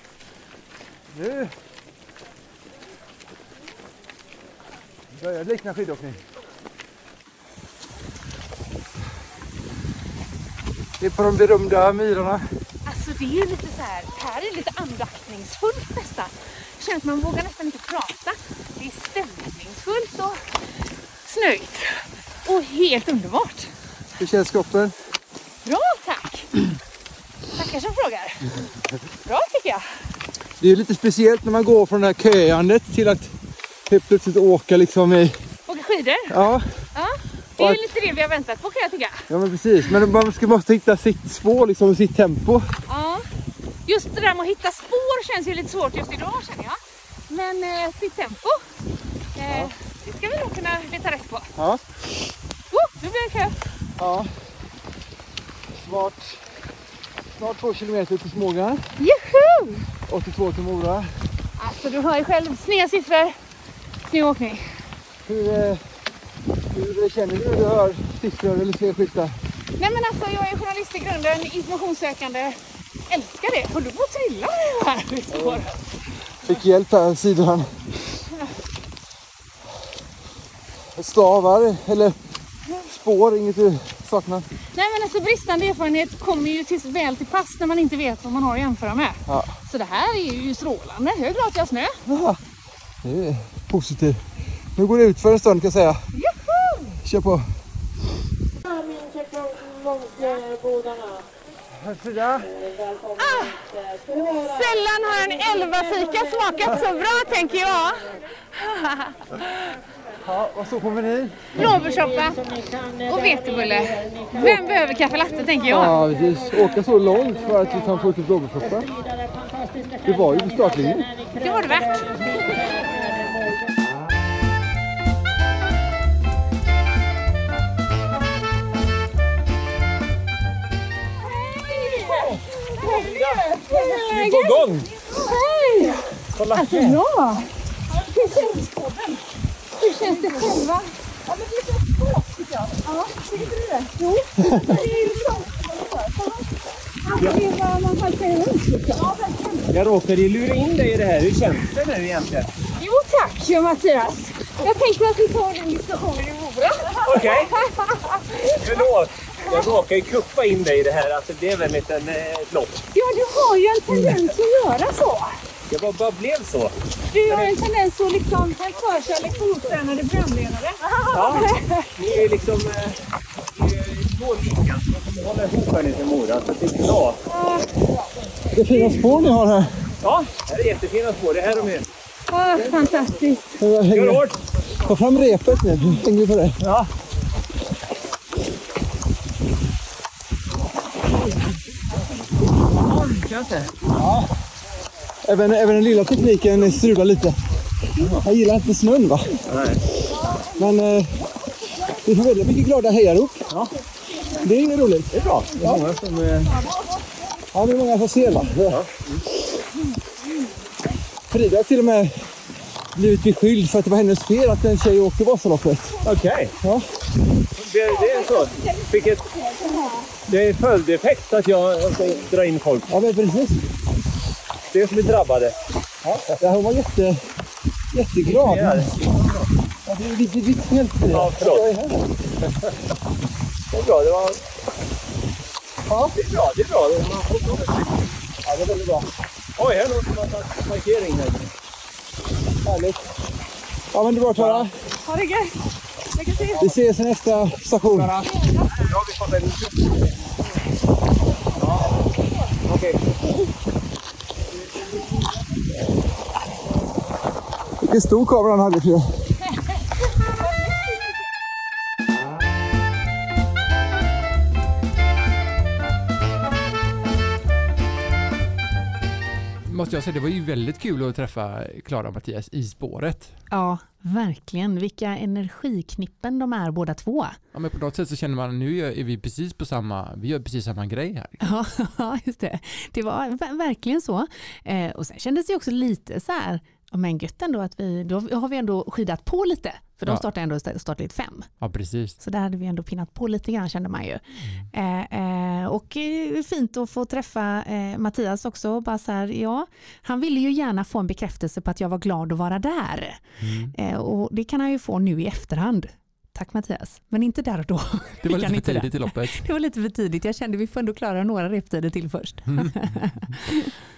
Nu börjar det likna skidåkning. Det är på de berömda myrorna. Alltså det är ju lite så här, här är lite andaktningsfullt nästan. Det känns att man vågar nästan inte prata. Det är stämningsfullt och snöigt. Och helt underbart. Hur känns kroppen? Bra tack! Tackar som frågar. Bra tycker jag. Det är lite speciellt när man går från det här köandet till att helt plötsligt åka liksom i... Åka skidor. Ja, Ja, det är ju lite det vi har väntat på kan jag tycka. ja men precis. Men man ska måste hitta sitt spår liksom och sitt tempo. Ja. Just det där med att hitta spår känns ju lite svårt just idag känner jag. Men eh, sitt tempo, eh, det ska vi nog kunna leta rätt på. Ja. Oh, nu blir det kö. Ja. Snart, snart två kilometer till Smågan. Juhu! 82 till Mora. Alltså du hör ju själv, sneda siffror, snygg åkning. Hur, eh, hur känner du när du hör siffror eller ser skyltar? Nej men alltså jag är journalist i grunden, informationssökande. Älskar det. Håller du på att trilla här vi står? Fick hjälp här sidan. Stavar eller spår, inget du saknar? Nej men alltså bristande erfarenhet kommer ju till, väl till pass när man inte vet vad man har att jämföra med. Ja. Så det här är ju strålande. Glad att jag snö. Jaha. Det är positivt. Nu går det ut för en stund kan jag säga. Juhu! Kör på. Ah, sällan har en elva fika smakat så bra tänker jag. Ja, vad står på menyn? Blåbärssoppa och vetebulle. Vem behöver kaffe latte tänker jag? Ja, precis. Åka så långt för att vi kan få lite blåbärssoppa. Det var ju på startlinjen. Det var det värt. Vi är på gång! Hej! Kolla Alltså här. bra! Hur känns, hur känns det själva? Ja, men det känns svårt tycker jag. Ja, tycker du det? Jo. Det är liksom... Alltså, det är vad man halkar runt liksom. Ja, verkligen. Jag råkade ju lura in dig i det här. Hur känns det nu egentligen? Jo tack, ja, Mattias. Jag tänkte att vi tar den diskussionen i Mora. Okej. Förlåt. Jag råkade ju kuppa in dig i det här. Alltså, det är väl en liten eh, lopp. Ja, du har ju en tendens att göra så. Jag bara, bara blev så. Du har en tendens att liksom ta för sig lektionstränade programledare. Ja, ni är liksom eh, är två lika som håller ihop här nere i Mora. Så det är bra. Det är fina spår ni har här. Ja, det här är jättefina spår. Det här de är. Ah, fantastiskt. Kör hårt! Ta fram repet nu, hänger vi på det. Ja. Ja. Även, även den lilla tekniken strular lite. Jag gillar inte snön va? Nej. Men eh, vi får väldigt mycket glada hejarop. Ja. Det är inget roligt. Det är bra. Det är många som... Eh... Ja, det är många som ser va? Ja. Frida har till och med blivit beskylld för att det var hennes fel att en tjej åkte Vasaloppet. Okej. Ja. Det, det är så. Vilket... Det är följdeffekt att jag ska dra in folk. Ja, men precis. Det är som är drabbade. Ja, hon var jätte, jätteglad. Ja, Ja, det är lite ditt fel. Ja, förlåt. Jag är här. Det är bra. Det var... Ja, det är bra. Det är bra. Man får bra. Ja, det är väldigt bra. Oj, här som har tagit markering här. Härligt. Ja, men det är bra Klara. Ha det gött. Lycka till. Vi ses i nästa station. Har vi fått en... Ja, okej. Vilken stor kamera han hade Måste jag säga, det var ju väldigt kul att träffa Klara och Mattias i spåret. Ja, verkligen. Vilka energiknippen de är båda två. Ja, men på något sätt så känner man nu är vi precis på samma, vi gör precis samma grej här. Ja, just det. Det var ver- verkligen så. Eh, och sen kändes det också lite så här, men gött ändå att vi, då har vi ändå skidat på lite. För de Ja. startade ändå st- startled fem. Ja, precis. Så där hade vi ändå pinnat på lite grann kände man ju. Eh, eh, och eh, fint att få träffa eh, Mattias också. Bara så här, ja, han ville ju gärna få en bekräftelse på att jag var glad att vara där. Eh, och det kan han ju få nu i efterhand. Tack Mattias, men inte där och då. Det var lite för tidigt i loppet. Det var lite för tidigt. Jag kände vi får ändå klara några reptider till först.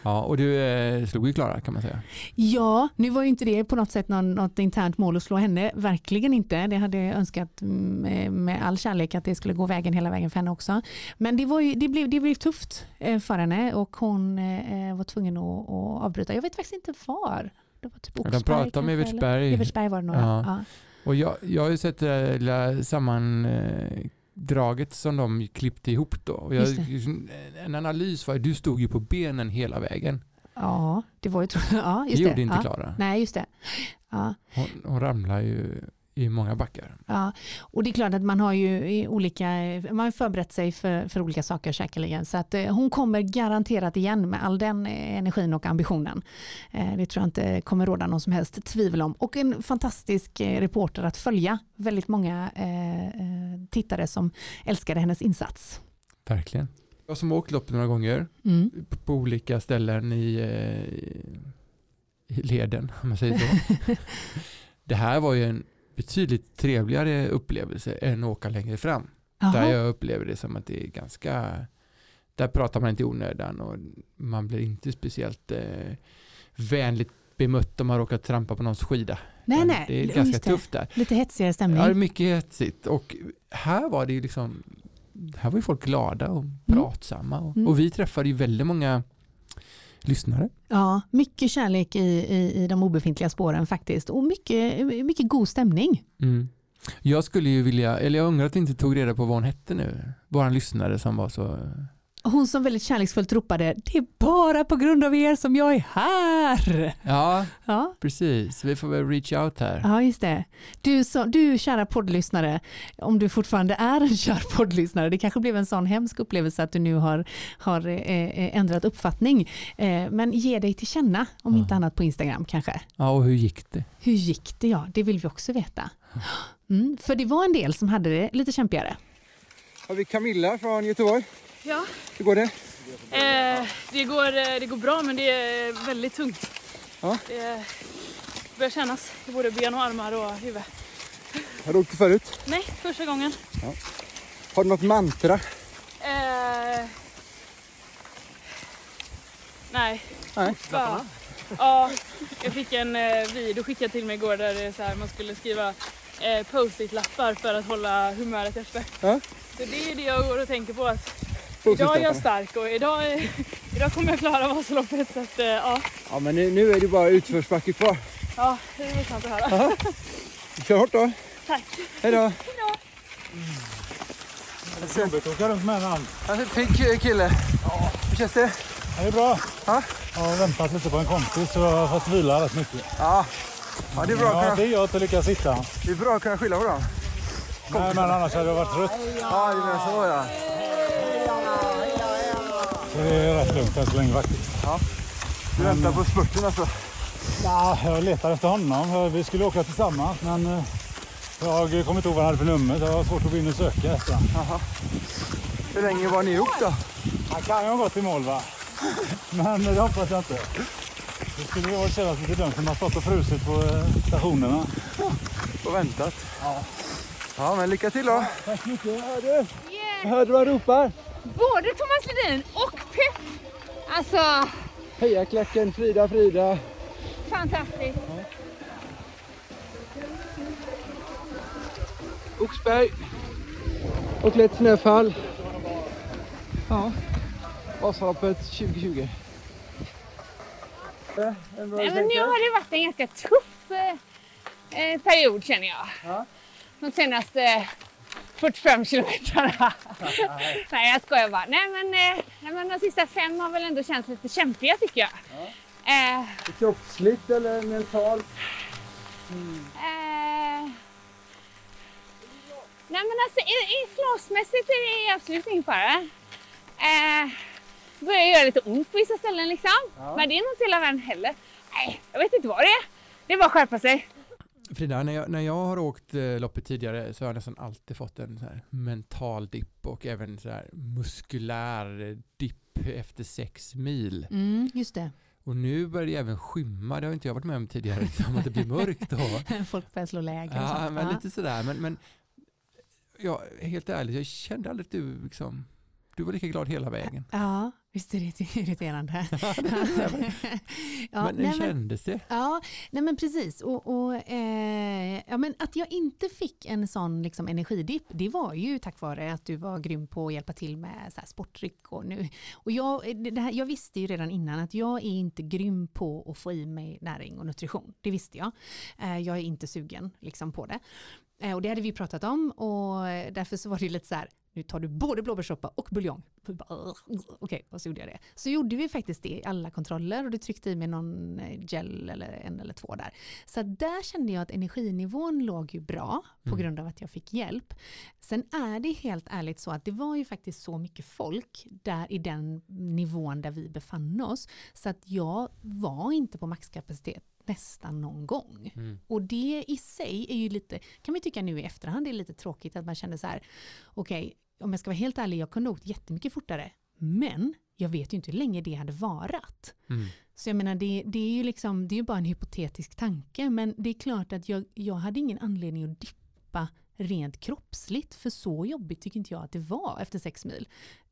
Ja, och du eh, slog ju Klara kan man säga. Ja, nu var ju inte det på något sätt någon, något internt mål att slå henne. Verkligen inte. Det hade jag önskat med, med all kärlek att det skulle gå vägen hela vägen för henne också. Men det, var ju, det, blev, det blev tufft eh, för henne och hon eh, var tvungen att, att avbryta. Jag vet faktiskt inte var. Det var typ Ja, Oxberg De pratade om Evertsberg. Evertsberg var det nog. Ja. Ja. Och jag, jag har ju sett det där sammandraget som de klippte ihop då. Och jag, Just en analys var att du stod ju på benen hela vägen. ja, det var ju... Ja, just Det det. gjorde inte ja. Klara. Nej, just det. Ja. Hon, hon ramlade ju i många backar. Ja, och det är klart att man har ju olika, man har förberett sig för, för olika saker säkerligen. Så att eh, hon kommer garanterat igen med all den eh, energin och ambitionen. Eh, det tror jag inte kommer råda någon som helst tvivel om. Och en fantastisk reporter att följa. Väldigt många tittare som älskade hennes insats. Verkligen. Jag som har åkt loppet några gånger Mm. på, olika ställen i, i leden, om man säger så. det här var ju en betydligt trevligare upplevelse än att åka längre fram. Jaha. Där jag upplever det som att det är ganska, där pratar man inte i onödan och man blir inte speciellt eh, vänligt bemött om man råkar trampa på någons skida. Nej, nej. Det är just ganska det. tufft där. Lite hetsigare stämning. Ja, det är mycket hetsigt. Och här var det ju liksom, här var ju folk glada och pratsamma. Och, Mm. och vi träffade ju väldigt många lyssnare. Ja, mycket kärlek i, i, i de obefintliga spåren faktiskt och mycket, mycket god stämning. Mm. Jag skulle ju vilja, eller jag undrar att vi inte tog reda på vad hon hette nu. Våran lyssnare som var så... Hon som väldigt kärleksfullt ropade, det är bara på grund av er som jag är här. Ja, Ja. precis. Vi får väl reach out här. Ja, just det. Du, så, du kära poddlyssnare, om du fortfarande är en kär poddlyssnare, det kanske blev en sån hemsk upplevelse att du nu har, har eh, eh, ändrat uppfattning. Eh, men ge dig till känna, om inte annat på Instagram kanske. Ja, och hur gick det? Hur gick det? Ja, det vill vi också veta. Mm, för det var en del som hade det lite kämpigare. Har vi Camilla från Göteborg. Ja, Hur går det? eh, det, går, eh, det går bra men det är väldigt tungt. Ja. Det börjar kännas i både ben och armar och huvud. Har du åkt förut? Nej, första gången. Ja. Har du något mantra? Eh, nej. Nej. Bara, ja, jag fick en eh, video skickad till mig igår där det är så här, man skulle skriva eh, post-it-lappar för att hålla humöret uppe. Ja. Så det är det jag går och tänker på. Att. Idag är jag stark och idag, är, idag kommer jag klara Vasaloppet. Så att, eh, ja, Ja, men nu, nu är det bara utförsbacke kvar. ja, det är skönt att höra. Ja. Kör hårt då. Tack. Hej då. Jobbigt att åka runt med en hand. Alltså, pigg kille. Hur känns det? Ja, det är bra. Ja. Jag har väntat lite på en kompis och har fått vila rätt mycket. Ja. Ja, det är bra att Ja, kunna, det gör att jag lyckas sitta. det är bra att kunna skylla på dem. Nej, men annars hade jag varit trött. Ja, det är så ja. Så det är rätt lugnt än så länge faktiskt. Ja. Du väntar på spurten alltså? Ja, jag letar efter honom. Vi skulle åka tillsammans men eh, jag kommer inte ihåg vad han hade för nummer. så Jag har svårt att gå in och söka efter honom. Hur länge var ni ihop då? Han kan ju ha gått i mål va? Men det hoppas jag inte. Det skulle ju kännas lite dumt om man stått och frusit på eh, stationerna. Och väntat? Ja. Ja, men lycka till då. Tack så mycket. Hör du? Yeah. Hörde du vad ropar? Både Thomas Ledin och. Alltså, Heja Kläcken, Frida, Frida. fantastiskt. Oxberg. Och lätt snöfall. Ja. Vasaloppet 2020. Nej, men nu har det varit en ganska tuff eh, eh, period känner jag. Ja. De senaste 45 kilometrarna. nej jag skojar bara. Nej men, eh, nej men de sista fem har väl ändå känts lite kämpiga tycker jag. Eh, Kroppsligt eller mentalt? eh, nej men alltså i, i flåsmässigt är det absolut ingen fara. Eh, börjar göra lite ont på vissa ställen liksom. Ja. Men det är nog inte hela världen heller. Nej, jag vet inte vad det är. Det är bara att skärpa sig. Frida, när jag, när jag har åkt eh, loppet tidigare så har jag nästan alltid fått en så mental dipp och även så här muskulär dipp efter sex mil. Mm, just det. Och nu börjar det även skymma, det har inte jag varit med om tidigare, liksom, att det blir mörkt då. Folk börjar slå läger Ja, men lite sådär. Men, men ja, helt ärligt, jag kände aldrig att du liksom, du var lika glad hela vägen. Ja, visst är det irriterande. Ja, men hur nej, kändes det? Ja, nej men precis. Och, och, eh, ja, men att jag inte fick en sån liksom, energidipp, det var ju tack vare att du var grym på att hjälpa till med så här, sportdryck. Och nu, och jag, det här, jag visste ju redan innan att jag är inte grym på att få i mig näring och nutrition. Det visste jag. Eh, jag är inte sugen liksom, på det. Eh, och det hade vi pratat om och därför så var det lite så här, nu tar du både blåbärssoppa och buljong. Okej, och så gjorde jag det. Så gjorde vi faktiskt det i alla kontroller och du tryckte i mig någon eh, gel eller en eller två där. Så där kände jag att energinivån låg ju bra på Mm. grund av att jag fick hjälp. Sen är det helt ärligt så att det var ju faktiskt så mycket folk där i den nivån där vi befann oss. Så att jag var inte på maxkapacitet nästan någon gång. Mm. Och det i sig är ju lite, kan man tycka nu i efterhand, det är lite tråkigt att man känner så här, okej, om jag ska vara helt ärlig, jag kunde ha åkt jättemycket fortare, men jag vet ju inte hur länge det hade varat. Mm. Så jag menar, det, det är ju liksom, det är ju bara en hypotetisk tanke, men det är klart att jag, jag hade ingen anledning att dippa rent kroppsligt, för så jobbigt tycker inte jag att det var efter sex mil.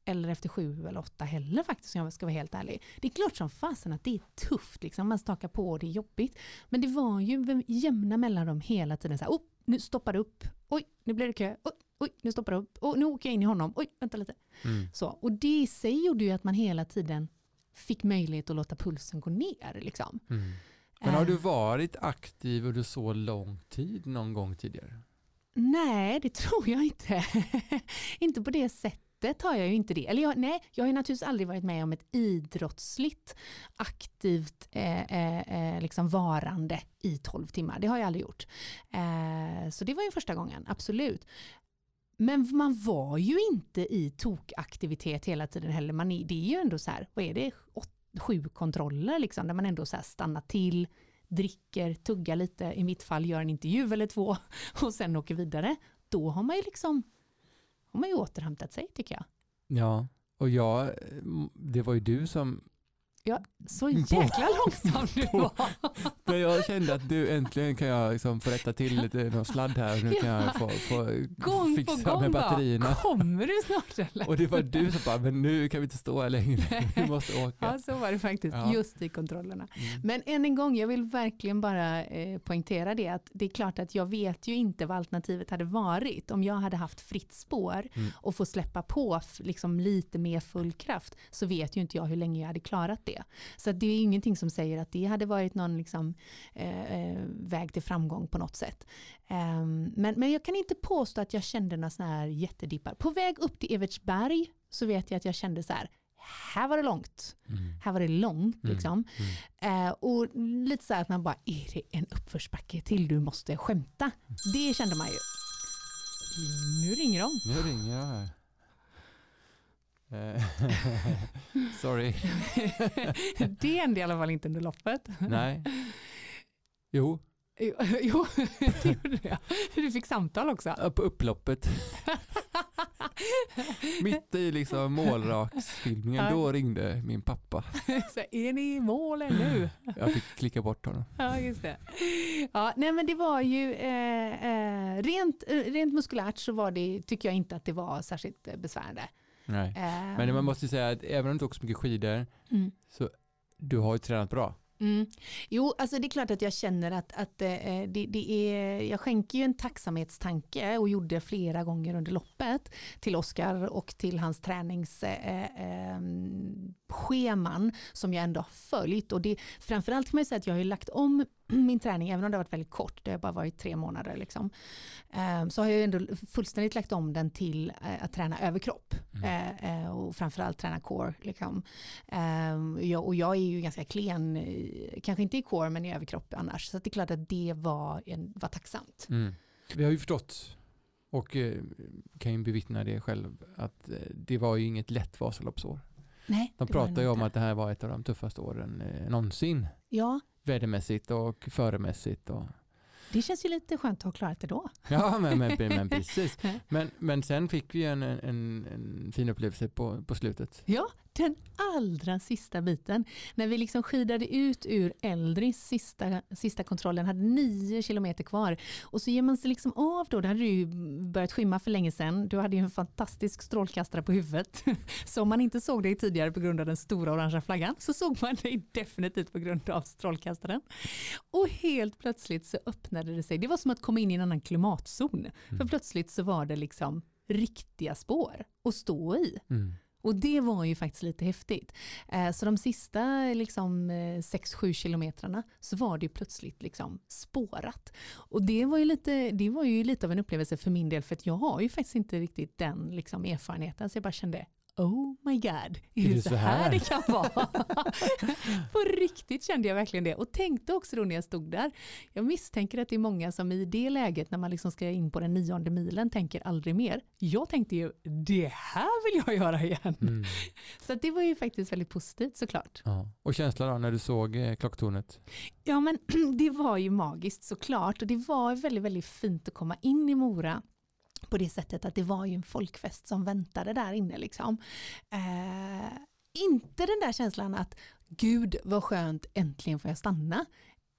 Eller efter sju eller åtta heller faktiskt, om jag ska vara helt ärlig. Det är klart som fasen att det är tufft, liksom. man stakar på och det är jobbigt. Men det var ju jämna mellanrum hela tiden så här, oh, nu stoppar det upp, oj, nu blir det kö, oj, oj, nu stoppar det upp, och nu åker jag in i honom, oj, vänta lite. Mm. Så, och det i sig gjorde ju att man hela tiden fick möjlighet att låta pulsen gå ner. Liksom. Mm. Men har Eh. du varit aktiv under så lång tid någon gång tidigare? Nej, det tror jag inte. inte på det sättet har jag ju inte det. Eller jag, nej, jag har ju naturligtvis aldrig varit med om ett idrottsligt aktivt eh, eh, eh, liksom varande i 12 timmar. Det har jag aldrig gjort. Eh, så det var ju första gången, absolut. Men man var ju inte i tokaktivitet hela tiden heller. Man är, det är ju ändå så här, vad är det, åt, sju kontroller liksom, där man ändå så här stannar till, dricker, tuggar lite, i mitt fall gör en intervju eller två och sen åker vidare. Då har man ju liksom har man ju återhämtat sig tycker jag. Ja, och jag, det var ju du som Ja, så jäkla långsam du var. Jag kände att du äntligen kan jag liksom få rätta till lite någon sladd här och nu kan jag få, få Gång fixa på gång med bara, batterierna. kommer du snart eller? Och det var du som bara, men nu kan vi inte stå här längre, vi måste åka. Ja, så var det faktiskt, Ja. just i kontrollerna. Men än en gång, jag vill verkligen bara eh, poängtera det, att det är klart att jag vet ju inte vad alternativet hade varit. Om jag hade haft fritt spår Mm. och få släppa på liksom, lite mer full kraft, så vet ju inte jag hur länge jag hade klarat det. Så att det är ingenting som säger att det hade varit någon liksom, eh, eh, väg till framgång på något sätt. Ehm, men, men jag kan inte påstå att jag kände några sådana här jättedippar. På väg upp till Evertsberg så vet jag att jag kände så här, här var det långt. Här var det långt Mm. liksom. Eh, och lite så här att man bara, är det en uppförsbacke till du måste skämta? Det kände man ju. Nu ringer de. Nu ringer jag här. Eh, Sorry. det hände i alla fall inte under loppet. Nej. Jo, Jo, jo, det gjorde jag. Du fick samtal också. På upploppet. Mitt i liksom målraksfilmningen, Ja. då ringde min pappa. Så, är ni i mål ännu? Jag fick klicka bort honom. Ja, just det. Ja, nej men det var ju eh, eh, rent, rent muskulärt så var det, tycker jag inte att det var särskilt eh, besvärande. Nej. Men man måste säga att även om du inte åker så mycket skidor, Mm. så du har ju tränat bra. Mm. Jo, alltså det är klart att jag känner att, att eh, det, det är, jag skänker ju en tacksamhetstanke och gjorde flera gånger under loppet till Oskar och till hans träningsscheman eh, eh, scheman som jag ändå har följt. Och det, framförallt kan man säga att jag har lagt om min träning, även om det har varit väldigt kort, det har bara varit tre månader, liksom, eh, så har jag ändå fullständigt lagt om den till eh, att träna överkropp eh, eh, och framförallt träna core. Liksom. Och jag är ju ganska klen, kanske inte i core men i överkropp annars, så det är klart att det var, en, var tacksamt. Mm. Vi har ju förstått och kan ju bevittna det själv att det var ju inget lätt Vasaloppsår. Nej, De pratar ju om att det här var ett av de tuffaste åren eh, någonsin. Ja, Vädermässigt och föremässigt. Och... det känns ju lite skönt att ha klarat det då. Ja, men, men, men precis. Men, men sen fick vi en, en, en fin upplevelse på, på slutet. Ja, den allra sista biten. När vi liksom skidade ut ur Eldris sista, sista kontrollen, hade nio kilometer kvar. Och så ger man sig liksom av då, det hade ju börjat skymma för länge sedan. Du hade ju en fantastisk strålkastare på huvudet. Så om man inte såg dig tidigare på grund av den stora orangea flaggan så såg man dig definitivt på grund av strålkastaren. Och helt plötsligt så öppnade det sig. Det var som att komma in i en annan klimatzon. För plötsligt så var det liksom riktiga spår att stå i. Mm. Och det var ju faktiskt lite häftigt. Eh, så de sista liksom, eh, 6-7 kilometrarna så var det ju plötsligt liksom spårat. Och det var, ju lite, det var ju lite av en upplevelse för min del för att jag har ju faktiskt inte riktigt den liksom, erfarenheten. Så jag bara kände, oh my god, är, det så här det kan vara? På riktigt kände jag verkligen det och tänkte också då när jag stod där. Jag misstänker att det är många som i det läget när man liksom ska in på den nionde milen tänker aldrig mer. Jag tänkte ju, det här vill jag göra igen. Mm. Så det var ju faktiskt väldigt positivt såklart. Ja. Och känslan då när du såg eh, klocktornet? Ja men det var ju magiskt såklart och det var väldigt, väldigt fint att komma in i Mora på det sättet att det var ju en folkfest som väntade där inne liksom. Eh, inte den där känslan att gud vad skönt, äntligen får jag stanna.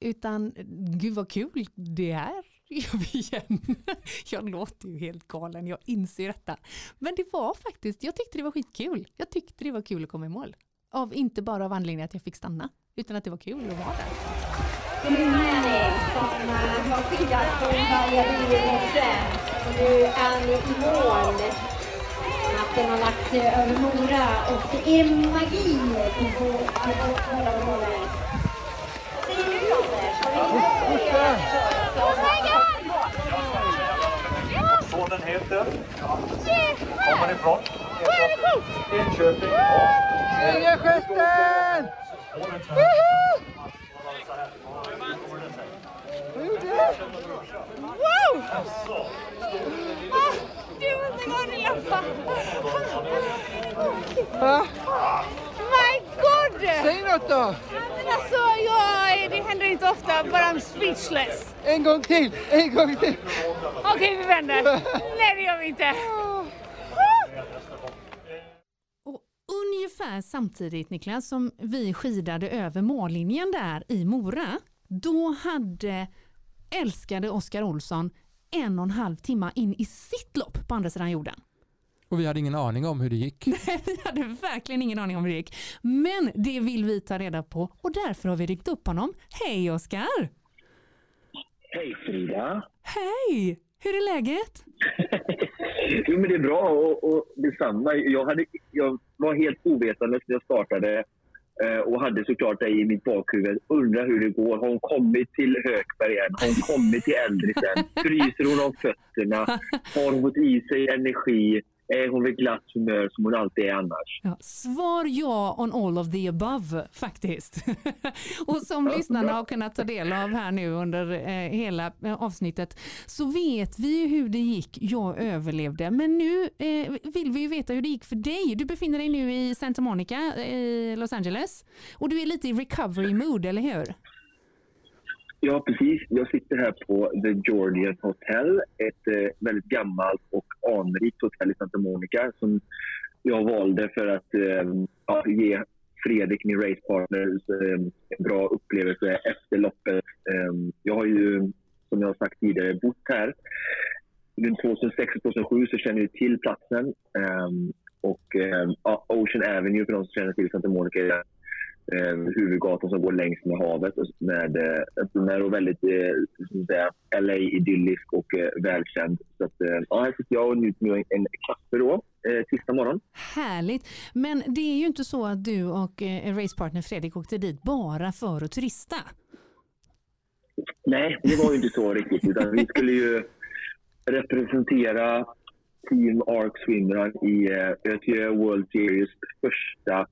Utan gud vad kul, det här gör vi igen. Jag låter ju helt galen, jag inser detta. Men det var faktiskt, jag tyckte det var skitkul. Jag tyckte det var kul att komma i mål. Av, inte bara av anledningen att jag fick stanna, utan att det var kul att vara där. Henning som eh, har skickat från Berga bil i morse. Nu är ni i mål. vatten har lagt sig över Mora och det är magi på Målarmålen. Sonen heter? Var kommer ifrån? Enköping. Segergesten! Wow! Ah, Gud vad det är i lampa! My God! Säg något då! Men alltså, jag, det händer inte ofta, but I'm speechless. En gång till, en gång till. Okej, vi vänder. Nej, det gör vi inte. Ungefär samtidigt Niklas som vi skidade över mållinjen där i Mora, då hade älskade Oskar Olsson en och en halv timme in i sitt lopp på andra sidan jorden. Och vi hade ingen aning om hur det gick. Nej, vi hade verkligen ingen aning om hur det gick. Men det vill vi ta reda på och därför har vi ringt upp honom. Hej Oskar! Hej Frida! Hej! Hur är läget? Jo men det är bra och, och detsamma. Jag, hade, jag var helt ovetande när jag startade eh, och hade såklart dig i mitt bakhuvud. Undrar hur det går. Har hon kommit till Hökberg än? Har hon kommit till Äldrisen? Fryser hon av fötterna? Har hon fått i sig energi? Är hon vid glatt humör som hon alltid är annars? Ja, svar ja on all of the above faktiskt. och som lyssnarna har kunnat ta del av här nu under eh, hela eh, avsnittet så vet vi hur det gick. Jag överlevde. Men nu eh, vill vi ju veta hur det gick för dig. Du befinner dig nu i Santa Monica i Los Angeles och du är lite i recovery mood, eller hur? Ja, precis. Jag sitter här på The Georgian Hotel. Ett eh, väldigt gammalt och anrikt hotell i Santa Monica som jag valde för att eh, ja, ge Fredrik, min racepartner, eh, en bra upplevelse efter loppet. Eh, jag har ju, som jag har sagt tidigare, bott här. Runt 2006 och 2007 så känner jag till platsen. Eh, och eh, ja, Ocean Avenue, för de som känner till Santa Monica, är eh, huvudgatan som går längs med havet med eh, och väldigt eh, LA-idyllisk och eh, välkänd. Så att, eh, ja, här sitter jag och njuter med en kaffe då, eh, tisdag morgon. Härligt. Men det är ju inte så att du och eh, racepartner Fredrik åkte dit bara för att turista. Nej, det var ju inte så riktigt. Utan vi skulle ju representera Team Arc Swimrun i eh, ÖTÖ World Series första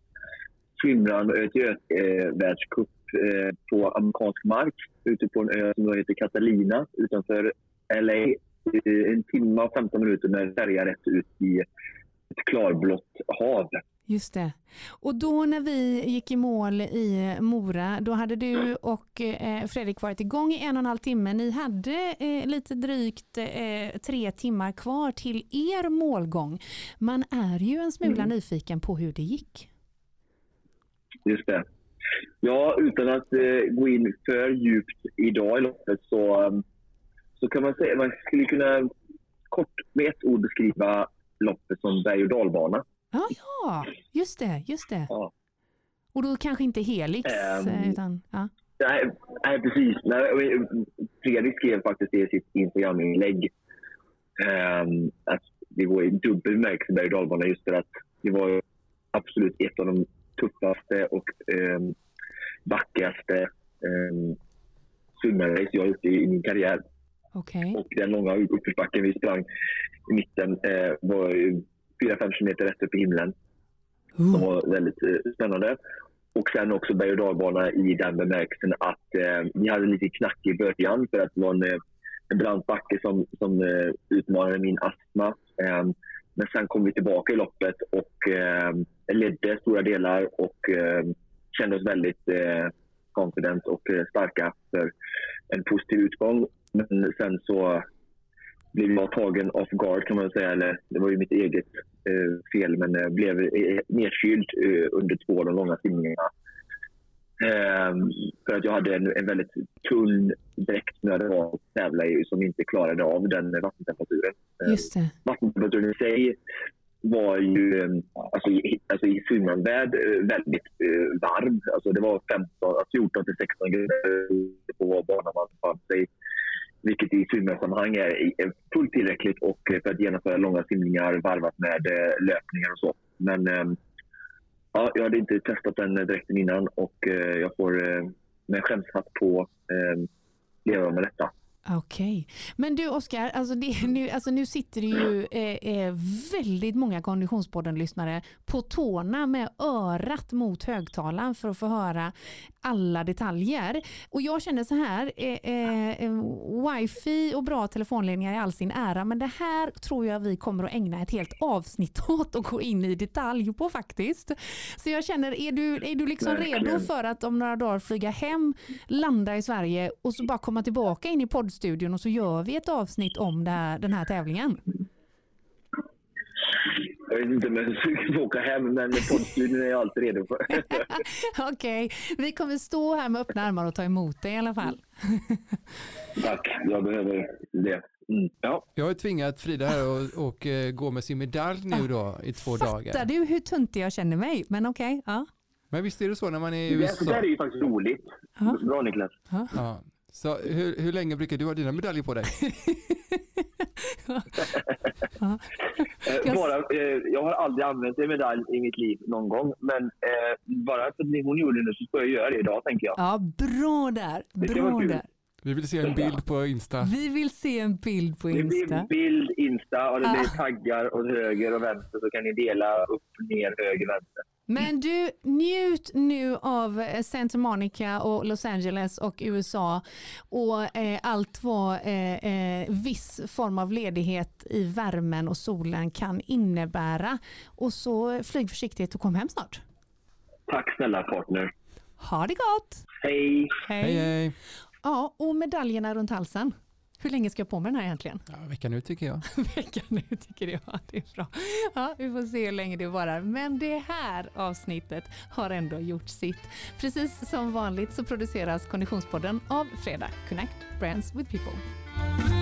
swimrun ÖTÖ-världscup eh, på amerikansk mark ute på en ö som heter Catalina utanför LA. En timme och 15 minuter med färja rätt ut i ett klarblått hav. Just det. Och då när vi gick i mål i Mora, då hade du och eh, Fredrik varit igång i en och en halv timme. Ni hade eh, lite drygt eh, tre timmar kvar till er målgång. Man är ju en smula Mm. nyfiken på hur det gick. Just det. Ja, utan att eh, gå in för djupt idag i loppet så, eh, så kan man säga man skulle kunna kort med ett ord beskriva loppet som berg och dalbana. Ja, ja just det. Just det. Och då kanske inte Helix, Ehm, eh, utan ja. Nej, nej precis. Nej, men Fredrik skrev faktiskt det i sitt Instagram-inlägg. Um, att det var i dubbel bemärkelse berg och dalbana just för att det var absolut ett av de tuffaste och um, vackraste um, swimmerrace jag har gjort i, i min karriär. Okej. Och den långa uppförsbacken vi sprang i mitten eh, var ju 4-5 kilometer rätt upp i himlen. Som var väldigt eh, spännande. Och sen också berg och dalbana i den bemärkelsen att eh, vi hade lite knack i början för att det var en, eh, en brant backe som, som eh, utmanade min astma. Eh, men sen kom vi tillbaka i loppet och eh, ledde stora delar och eh, kände oss väldigt eh, confident och eh, starka för en positiv utgång. Men sen så blev jag tagen off guard kan man säga. Eller, det var ju mitt eget eh, fel, men eh, blev eh, nedkyld eh, under två av de långa simningarna. Ehm, för att jag hade en, en väldigt tunn dräkt jag hade valt att tävla i som inte klarade av den vattentemperaturen. Just det. Vattentemperaturen i sig var ju eh, alltså, i, alltså i swimrunvärld eh, väldigt eh, varm. Alltså det var 15, 14 alltså, till 16 grader på banan bana man befann sig vilket i swimmersammanhang är, fullt tillräckligt och eh, för att genomföra långa simningar varvat med eh, löpningar och så. Men eh, ja, jag hade inte testat den dräkten innan och jag får eh, med skämshatt på eh, leva med detta. Okej. Men du Oskar, alltså nu, alltså nu sitter det ju eh, eh, väldigt många Konditionspodden-lyssnare på tårna med örat mot högtalaren för att få höra alla detaljer. Och jag känner så här, eh, eh, eh, wifi och bra telefonledningar i all sin ära, men det här tror jag vi kommer att ägna ett helt avsnitt åt och gå in i detalj på faktiskt. Så jag känner, är du, är du liksom redo för att om några dagar flyga hem, landa i Sverige och så bara komma tillbaka in i poddstudion och så gör vi ett avsnitt om det här, den här tävlingen? Jag vet inte om jag att åka hem, men poddstudion är jag alltid redo för. Okej, vi kommer stå här med öppna armar och ta emot dig i alla fall. Tack, jag behöver det. Mm. Ja. Jag har tvingat Frida här och, och eh, gå med sin medalj nu då i två dagar. Fattar du hur tuntig jag känner mig? Men okej, ja. Men visst är det så när man är i Det, USA? det där är ju faktiskt roligt. Bra Niklas. Ja. Så hur, hur länge brukar du ha dina medaljer på dig? Eh, bara, eh, jag har aldrig använt en medalj i mitt liv någon gång, men eh, bara för att hon gjorde det nu så ska jag göra det idag, tänker jag. Ja, bra där. Det Bra där. Vi vill se en bild på Insta. Vi vill se en bild på Det Insta. blir bild, Insta och det blir Ah. taggar åt höger och vänster så kan ni dela upp, ner, höger, vänster. Men du, njut nu av eh, Santa Monica och Los Angeles och USA och eh, allt vad eh, eh, viss form av ledighet i värmen och solen kan innebära. Och så flyg försiktigt och kom hem snart. Tack snälla partner. Ha det gott! Hej! Hej hej! Ja, och medaljerna runt halsen. Hur länge ska jag på med den här egentligen? Ja, veckan nu tycker jag. veckan nu tycker jag. Det är bra. Ja, vi får se hur länge det varar. Men det här avsnittet har ändå gjort sitt. Precis som vanligt så produceras Konditionspodden av Fredag Connect Brands with People.